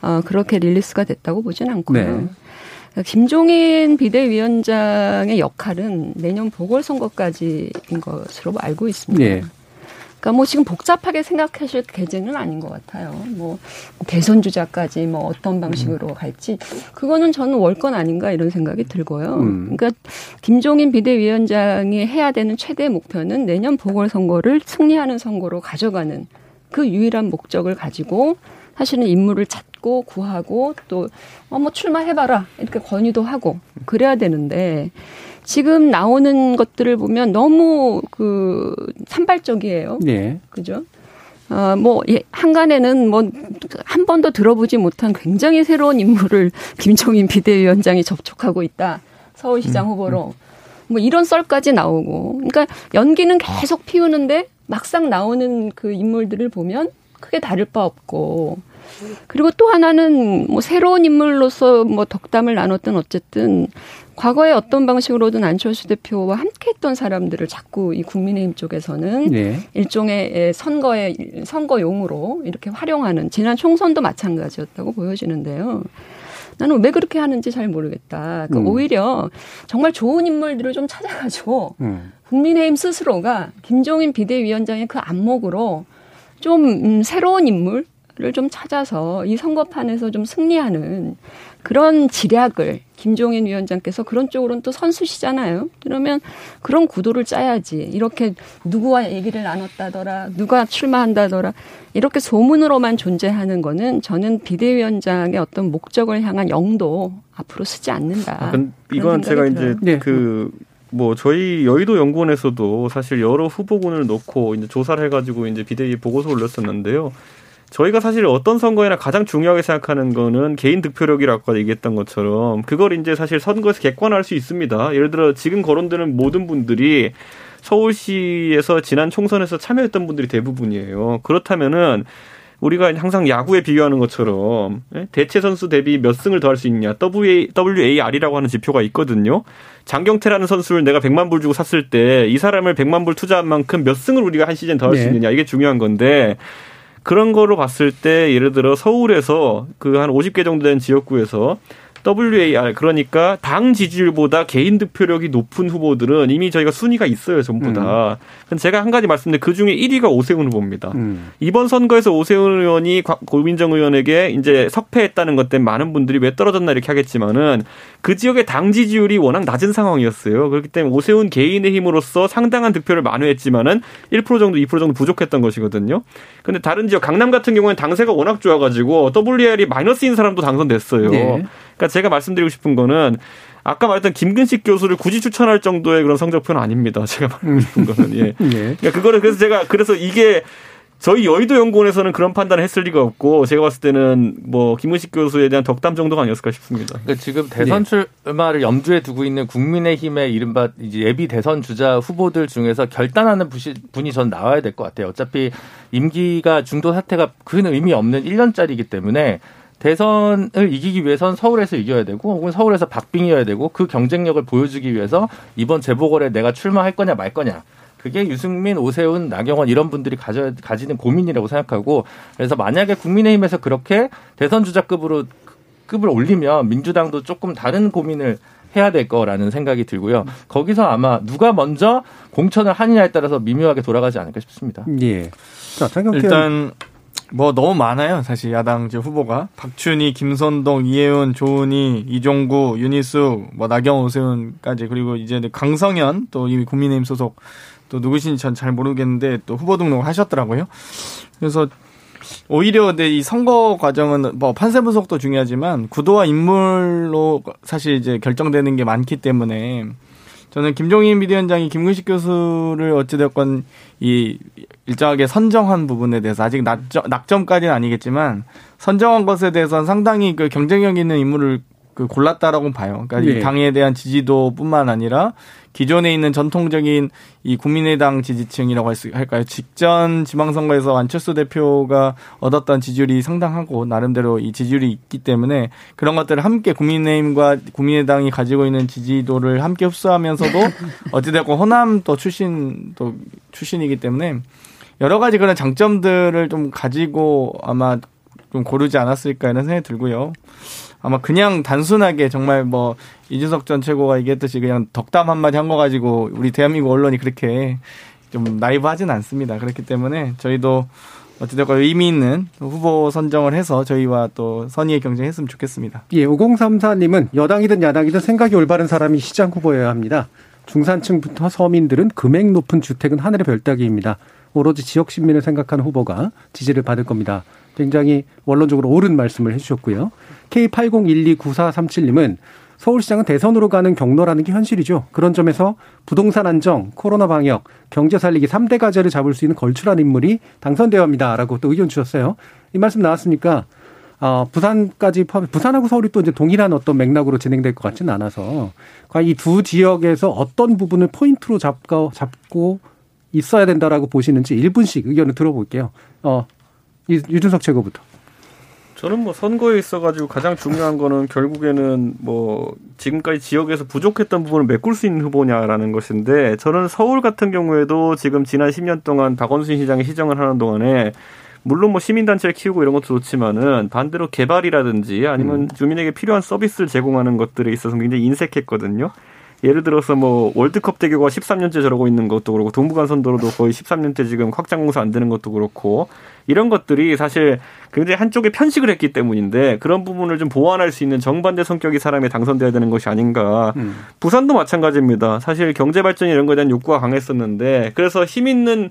어, 그렇게 릴리스가 됐다고 보진 않고요. 네. 김종인 비대위원장의 역할은 내년 보궐선거까지인 것으로 알고 있습니다. 예. 그러니까 뭐 지금 복잡하게 생각하실 계제는 아닌 것 같아요. 뭐 대선 주자까지 뭐 어떤 방식으로 갈지 그거는 저는 월권 아닌가 이런 생각이 들고요. 음. 그러니까 김종인 비대위원장이 해야 되는 최대 목표는 내년 보궐선거를 승리하는 선거로 가져가는 그 유일한 목적을 가지고 사실은 인물을 찾고 구하고 또어뭐 출마해봐라 이렇게 건의도 하고 그래야 되는데 지금 나오는 것들을 보면 너무 그 산발적이에요. 예. 그죠? 아, 뭐, 예, 한간에는 뭐, 한 번도 들어보지 못한 굉장히 새로운 인물을 [laughs] 김종인 비대위원장이 접촉하고 있다. 서울시장 후보로. 뭐, 이런 썰까지 나오고. 그러니까 연기는 계속 피우는데 막상 나오는 그 인물들을 보면 크게 다를 바 없고. 그리고 또 하나는 뭐 새로운 인물로서 뭐 덕담을 나눴던 어쨌든 과거에 어떤 방식으로든 안철수 대표와 함께 했던 사람들을 자꾸 이 국민의힘 쪽에서는 예. 일종의 선거의 선거용으로 이렇게 활용하는 지난 총선도 마찬가지였다고 보여지는데요. 나는 왜 그렇게 하는지 잘 모르겠다. 그 음. 오히려 정말 좋은 인물들을 좀 찾아가지고 음. 국민의힘 스스로가 김종인 비대위원장의 그 안목으로 좀 음, 새로운 인물을 좀 찾아서 이 선거판에서 좀 승리하는 그런 지략을 김종인 위원장께서 그런 쪽으로는 또 선수시잖아요. 그러면 그런 구도를 짜야지. 이렇게 누구와 얘기를 나눴다더라, 누가 출마한다더라, 이렇게 소문으로만 존재하는 거는 저는 비대위원장의 어떤 목적을 향한 영도 앞으로 쓰지 않는다. 아, 이건 제가 생각이 이제 들어요. 네. 그뭐 저희 여의도 연구원에서도 사실 여러 후보군을 놓고 이제 조사를 해가지고 이제 비대위 보고서 올렸었는데요. 저희가 사실 어떤 선거에나 가장 중요하게 생각하는 거는 개인 득표력이라고 아까 얘기했던 것처럼 그걸 이제 사실 선거에서 객관화할 수 있습니다. 예를 들어 지금 거론되는 모든 분들이 서울시에서 지난 총선에서 참여했던 분들이 대부분이에요. 그렇다면은 우리가 항상 야구에 비교하는 것처럼 예? 대체 선수 대비 몇 승을 더 할 수 있냐 WA, WAR이라고 하는 지표가 있거든요. 장경태라는 선수를 내가 100만 불 주고 샀을 때 이 사람을 100만 불 투자한 만큼 몇 승을 우리가 한 시즌 더 할수 네. 있느냐 이게 중요한 건데 그런 거로 봤을 때 예를 들어 서울에서 그 한 50개 정도 된 지역구에서 WAR 그러니까 당 지지율보다 개인 득표력이 높은 후보들은 이미 저희가 순위가 있어요 전부 다. 음. 제가 한 가지 말씀드린 그 중에 1위가 오세훈 후보입니다. 음. 이번 선거에서 오세훈 의원이 고민정 의원에게 이제 석패했다는 것 때문에 많은 분들이 왜 떨어졌나 이렇게 하겠지만은 그 지역의 당 지지율이 워낙 낮은 상황이었어요. 그렇기 때문에 오세훈 개인의 힘으로써 상당한 득표를 만회했지만은 1% 정도 2% 정도 부족했던 것이거든요. 근데 다른 지역 강남 같은 경우에는 당세가 워낙 좋아가지고 WR이 마이너스인 사람도 당선됐어요. 네. 그러니까 제가 말씀드리고 싶은 거는 아까 말했던 김근식 교수를 굳이 추천할 정도의 그런 성적표는 아닙니다. 제가 말하고 싶은 거는 예. [laughs] 예. 그러니까 그거를 그래서 제가 그래서 이게 저희 여의도 연구원에서는 그런 판단을 했을 리가 없고 제가 봤을 때는 뭐 김은식 교수에 대한 덕담 정도가 아니었을까 싶습니다. 그러니까 지금 대선 출마를 염두에 두고 있는 국민의힘의 이른바 이제 예비 대선 주자 후보들 중에서 결단하는 분이 전 나와야 될 것 같아요. 어차피 임기가 중도 사태가 큰 의미 없는 1년짜리이기 때문에 대선을 이기기 위해선 서울에서 이겨야 되고 혹은 서울에서 박빙이어야 되고 그 경쟁력을 보여주기 위해서 이번 재보궐에 내가 출마할 거냐 말 거냐 그게 유승민, 오세훈, 나경원 이런 분들이 가져, 가지는 고민이라고 생각하고 그래서 만약에 국민의힘에서 그렇게 대선 주자급으로 급을 올리면 민주당도 조금 다른 고민을 해야 될 거라는 생각이 들고요. 거기서 아마 누가 먼저 공천을 하느냐에 따라서 미묘하게 돌아가지 않을까 싶습니다. 예. 자, 일단 뭐 너무 많아요. 사실 야당 후보가 박춘희, 김선동, 이혜훈, 조은희, 이종구, 윤희숙, 뭐 나경, 오세훈까지 그리고 이제 강성현 또 이미 국민의힘 소속 또 누구신지 전 잘 모르겠는데 또 후보 등록을 하셨더라고요. 그래서 오히려 근데 이 선거 과정은 뭐 판세 분석도 중요하지만 구도와 인물로 사실 이제 결정되는 게 많기 때문에 저는 김종인 비대위원장이 김근식 교수를 어찌됐건 이 일정하게 선정한 부분에 대해서 아직 낙점, 낙점까지는 아니겠지만 선정한 것에 대해서는 상당히 그 경쟁력 있는 인물을 그 골랐다라고 봐요. 그러니까 네. 이 당에 대한 지지도뿐만 아니라 기존에 있는 전통적인 이 국민의당 지지층이라고 할수 할까요? 직전 지방선거에서 안철수 대표가 얻었던 지지율이 상당하고 나름대로 이 지지율이 있기 때문에 그런 것들을 함께 국민의힘과 국민의당이 가지고 있는 지지도를 함께 흡수하면서도 [laughs] 어찌됐건 호남 또 출신 또 출신이기 때문에 여러 가지 그런 장점들을 좀 가지고 아마 좀 고르지 않았을까 이런 생각이 들고요. 아마 그냥 단순하게 정말 뭐 이준석 전 최고가 얘기했듯이 그냥 덕담 한마디 한 거 가지고 우리 대한민국 언론이 그렇게 좀 나이브하진 않습니다. 그렇기 때문에 저희도 어찌됐건 의미 있는 후보 선정을 해서 저희와 또 선의의 경쟁했으면 좋겠습니다. 예, 5034님은 여당이든 야당이든 생각이 올바른 사람이 시장 후보여야 합니다. 중산층부터 서민들은 금액 높은 주택은 하늘의 별따기입니다. 오로지 지역 시민을 생각하는 후보가 지지를 받을 겁니다. 굉장히 원론적으로 옳은 말씀을 해주셨고요. K80129437님은 서울시장은 대선으로 가는 경로라는 게 현실이죠. 그런 점에서 부동산 안정, 코로나 방역, 경제 살리기 3대 과제를 잡을 수 있는 걸출한 인물이 당선되어 합니다 라고 또 의견 주셨어요. 이 말씀 나왔으니까 어, 부산까지 포함, 부산하고 서울이 또 이제 동일한 어떤 맥락으로 진행될 것 같지는 않아서 과연 이 두 지역에서 어떤 부분을 포인트로 잡고, 잡고 있어야 된다라고 보시는지 1분씩 의견을 들어볼게요. 어, 유준석 최고부터. 저는 뭐 선거에 있어가지고 가장 중요한 거는 결국에는 뭐 지금까지 지역에서 부족했던 부분을 메꿀 수 있는 후보냐라는 것인데 저는 서울 같은 경우에도 지금 지난 10년 동안 박원순 시장이 시정을 하는 동안에 물론 뭐 시민단체를 키우고 이런 것도 좋지만은 반대로 개발이라든지 아니면 음. 주민에게 필요한 서비스를 제공하는 것들에 있어서 굉장히 인색했거든요. 예를 들어서 뭐 월드컵 대교가 13년째 저러고 있는 것도 그렇고 동부간선도로도 거의 13년째 지금 확장 공사 안 되는 것도 그렇고 이런 것들이 사실 굉장히 한쪽에 편식을 했기 때문인데 그런 부분을 좀 보완할 수 있는 정반대 성격의 사람이 당선돼야 되는 것이 아닌가. 음. 부산도 마찬가지입니다. 사실 경제 발전 이런 거에 대한 욕구가 강했었는데 그래서 힘 있는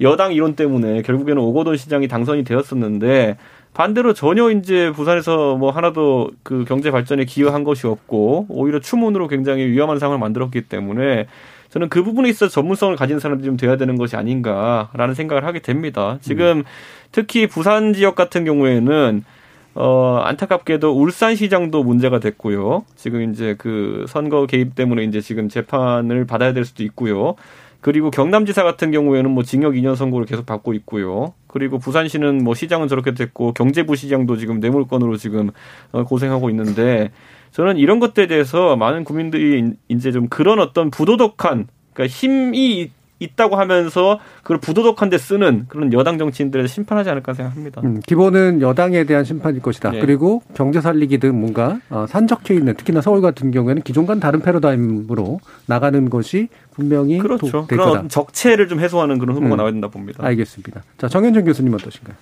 여당 이론 때문에 결국에는 오거돈 시장이 당선이 되었었는데 반대로 전혀 이제 부산에서 뭐 하나도 그 경제 발전에 기여한 것이 없고 오히려 추문으로 굉장히 위험한 상황을 만들었기 때문에 저는 그 부분에 있어 전문성을 가진 사람들이 좀 돼야 되는 것이 아닌가라는 생각을 하게 됩니다. 지금 음. 특히 부산 지역 같은 경우에는 어, 안타깝게도 울산시장도 문제가 됐고요. 지금 이제 그 선거 개입 때문에 이제 지금 재판을 받아야 될 수도 있고요. 그리고 경남지사 같은 경우에는 뭐 징역 2년 선고를 계속 받고 있고요. 그리고 부산시는 뭐 시장은 저렇게 됐고 경제부 시장도 지금 뇌물건으로 지금 어, 고생하고 있는데 저는 이런 것들에 대해서 많은 국민들이 이제 좀 그런 어떤 부도덕한 그러니까 힘이 있다고 하면서 그걸 부도덕한데 쓰는 그런 여당 정치인들을 심판하지 않을까 생각합니다. 음, 기본은 여당에 대한 심판일 것이다. 네. 그리고 경제 살리기 등 뭔가 어, 산적해 있는 특히나 서울 같은 경우에는 기존과는 다른 패러다임으로 나가는 것이 분명히 그렇죠. 그런 적체를 좀 해소하는 그런 후보가 음, 나와야 된다 봅니다. 알겠습니다. 자 정현준 교수님 어떠신가요?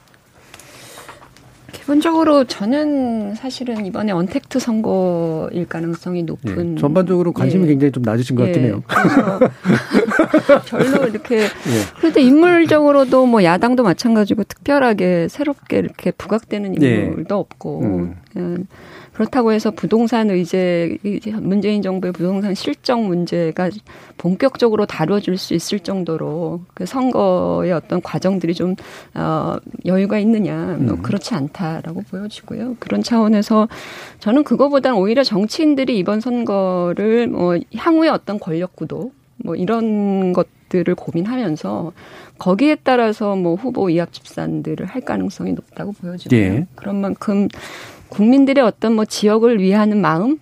기본적으로 저는 사실은 이번에 언택트 선거일 가능성이 높은. 예, 전반적으로 관심이 예. 굉장히 좀 낮으신 것 같긴 해요. [laughs] 별로 이렇게. 예. 그런데 인물적으로도 뭐 야당도 마찬가지고 특별하게 새롭게 이렇게 부각되는 예. 인물도 없고. 음. 예. 그렇다고 해서 부동산 의제 문재인 정부의 부동산 실정 문제가 본격적으로 다뤄질 수 있을 정도로 그 선거의 어떤 과정들이 좀 어, 여유가 있느냐 뭐 음. 그렇지 않다라고 보여지고요. 그런 차원에서 저는 그거보다는 오히려 정치인들이 이번 선거를 뭐 향후의 어떤 권력 구도 뭐 이런 것들을 고민하면서 거기에 따라서 뭐 후보 이합 집산들을 할 가능성이 높다고 보여지고요. 예. 그런 만큼 국민들의 어떤 뭐 지역을 위하는 마음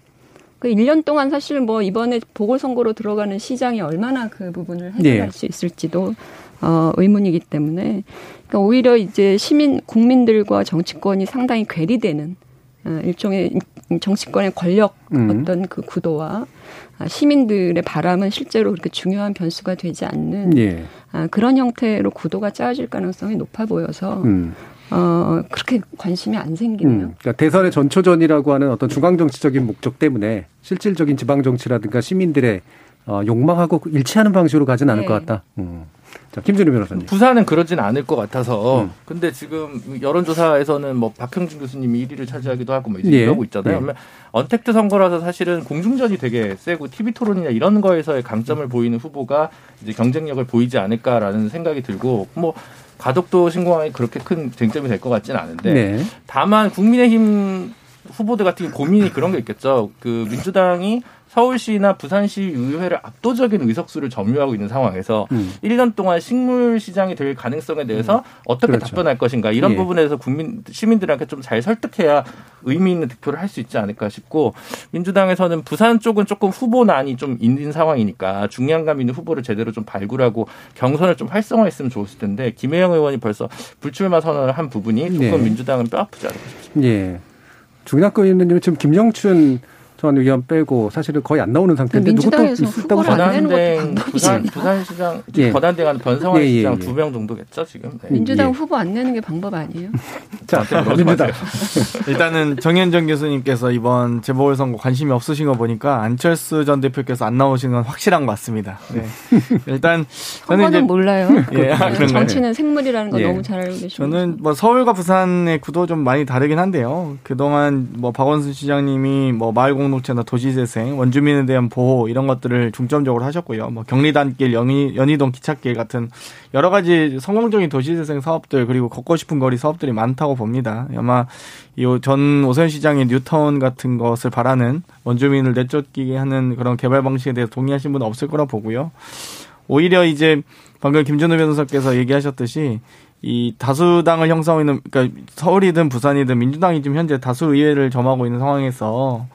그 1년 동안 사실 뭐 이번에 보궐선거로 들어가는 시장이 얼마나 그 부분을 해결할 네. 수 있을지도 어, 의문이기 때문에 그러니까 오히려 이제 시민 국민들과 정치권이 상당히 괴리되는 어, 일종의 정치권의 권력 음. 어떤 그 구도와 시민들의 바람은 실제로 그렇게 중요한 변수가 되지 않는 예. 그런 형태로 구도가 짜질 가능성이 높아 보여서 음. 어, 그렇게 관심이 안 생기네요. 음, 그러니까 대선의 전초전이라고 하는 어떤 중앙정치적인 목적 때문에 실질적인 지방정치라든가 시민들의 어, 욕망하고 일치하는 방식으로 가진 않을 네. 것 같다. 음. 자, 김준우 변호사님. 부산은 그러진 않을 것 같아서. 음. 근데 지금 여론조사에서는 뭐 박형준 교수님이 1위를 차지하기도 하고 뭐 이제 예. 이러고 있잖아요. 예. 언택트 선거라서 사실은 공중전이 되게 세고 TV 토론이나 이런 거에서의 강점을 보이는 후보가 이제 경쟁력을 보이지 않을까라는 생각이 들고 뭐 가덕도 신공항이 그렇게 큰 쟁점이 될 것 같지는 않은데 네. 다만 국민의힘 후보들 같은 고민이 그런 게 있겠죠. 그 민주당이 서울시나 부산시 의회를 압도적인 의석수를 점유하고 있는 상황에서 음. 1년 동안 식물 시장이 될 가능성에 대해서 음. 어떻게 그렇죠. 답변할 것인가 이런 예. 부분에 대해서 국민 시민들한테 좀 잘 설득해야 의미 있는 득표를 할 수 있지 않을까 싶고 민주당에서는 부산 쪽은 조금 후보난이 좀 있는 상황이니까 중량감 있는 후보를 제대로 좀 발굴하고 경선을 좀 활성화했으면 좋았을 텐데 김혜영 의원이 벌써 불출마 선언을 한 부분이 조금 네. 민주당은 뼈 아프지 않을까 싶습니다. 예. 중량감 있는 지금 김영춘 전 의원 빼고 사실은 거의 안 나오는 상태인데 누구도 있었다고 권한대 부산 부산시장 [laughs] 예. 권한대가 변성환 예, 예, 시장 예. 두명 정도겠죠 지금. 네. 민주당 예. 후보 안 내는 게 방법 아니에요? [laughs] 자 민주당 [laughs] 일단은 정현정 교수님께서 이번 재보궐선거 관심이 없으신 거 보니까 안철수 전 대표께서 안 나오신 건 확실한 것 같습니다. 네. 일단 저는 이제 몰라요. 예, 아, 정치는 생물이라는 거 예. 너무 잘 알고 계시죠. 저는 뭐 서울과 부산의 구도 좀 많이 다르긴 한데요. 그동안 뭐 박원순 시장님이 뭐 마을공 공동체나 도시재생, 원주민에 대한 보호 이런 것들을 중점적으로 하셨고요. 뭐 경리단길, 연희, 연희동 기찻길 같은 여러 가지 성공적인 도시재생 사업들 그리고 걷고 싶은 거리 사업들이 많다고 봅니다. 아마 이전 오세훈 시장의 뉴타운 같은 것을 바라는 원주민을 내쫓기게 하는 그런 개발 방식에 대해서 동의하신 분은 없을 거라 보고요. 오히려 이제 방금 김준호 변호사께서 얘기하셨듯이 이 다수당을 형성하고 있는 그러니까 서울이든 부산이든 민주당이 지금 현재 다수 의회를 점하고 있는 상황에서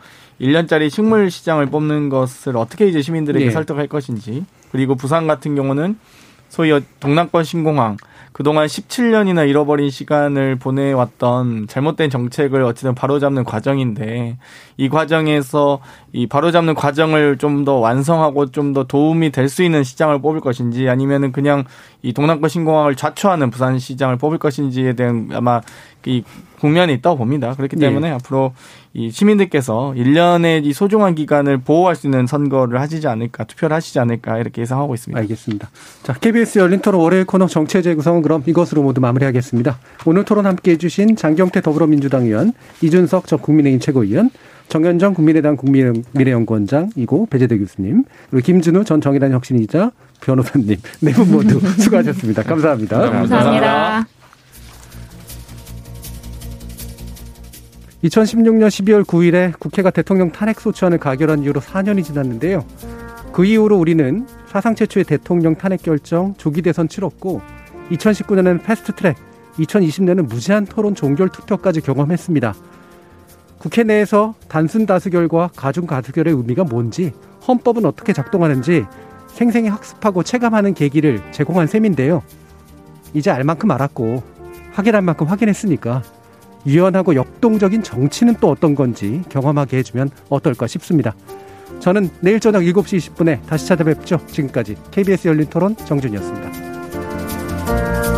1년짜리 식물 시장을 뽑는 것을 어떻게 이제 시민들에게 네. 설득할 것인지 그리고 부산 같은 경우는 소위 동남권 신공항 그동안 17년이나 잃어버린 시간을 보내왔던 잘못된 정책을 어찌든 바로잡는 과정인데 이 과정에서 이 바로잡는 과정을 좀 더 완성하고 좀 더 도움이 될 수 있는 시장을 뽑을 것인지 아니면은 그냥 이 동남권 신공항을 좌초하는 부산 시장을 뽑을 것인지에 대한 아마 이 국면이 있다고 봅니다. 그렇기 때문에 네. 앞으로 이 시민들께서 1년의 이 소중한 기간을 보호할 수 있는 선거를 하시지 않을까, 투표를 하시지 않을까 이렇게 예상하고 있습니다. 알겠습니다. 자, KBS 열린 토론 월요일 코너 정체 재구성은 그럼 이것으로 모두 마무리하겠습니다. 오늘 토론 함께 해주신 장경태 더불어민주당 의원, 이준석 전 국민의힘 최고위원, 정현정 국민의당 국민미래연구원장이고 배재대 교수님, 그리고 김준우 전 정의당 혁신이자 변호사님 [laughs] 네 분 모두 수고하셨습니다. 감사합니다. 감사합니다. 2016년 12월 9일에 국회가 대통령 탄핵 소추안을 가결한 이후로 4년이 지났는데요. 그 이후로 우리는 사상 최초의 대통령 탄핵 결정, 조기 대선 치렀고 2019년에는 패스트트랙, 2020년에는 무제한 토론 종결 투표까지 경험했습니다. 국회 내에서 단순 다수결과 가중 다수결의 의미가 뭔지, 헌법은 어떻게 작동하는지 생생히 학습하고 체감하는 계기를 제공한 셈인데요. 이제 알 만큼 알았고 확인할 만큼 확인했으니까 유연하고 역동적인 정치는 또 어떤 건지 경험하게 해주면 어떨까 싶습니다. 저는 내일 저녁 7시 20분에 다시 찾아뵙죠. 지금까지 KBS 열린 토론 정준이었습니다.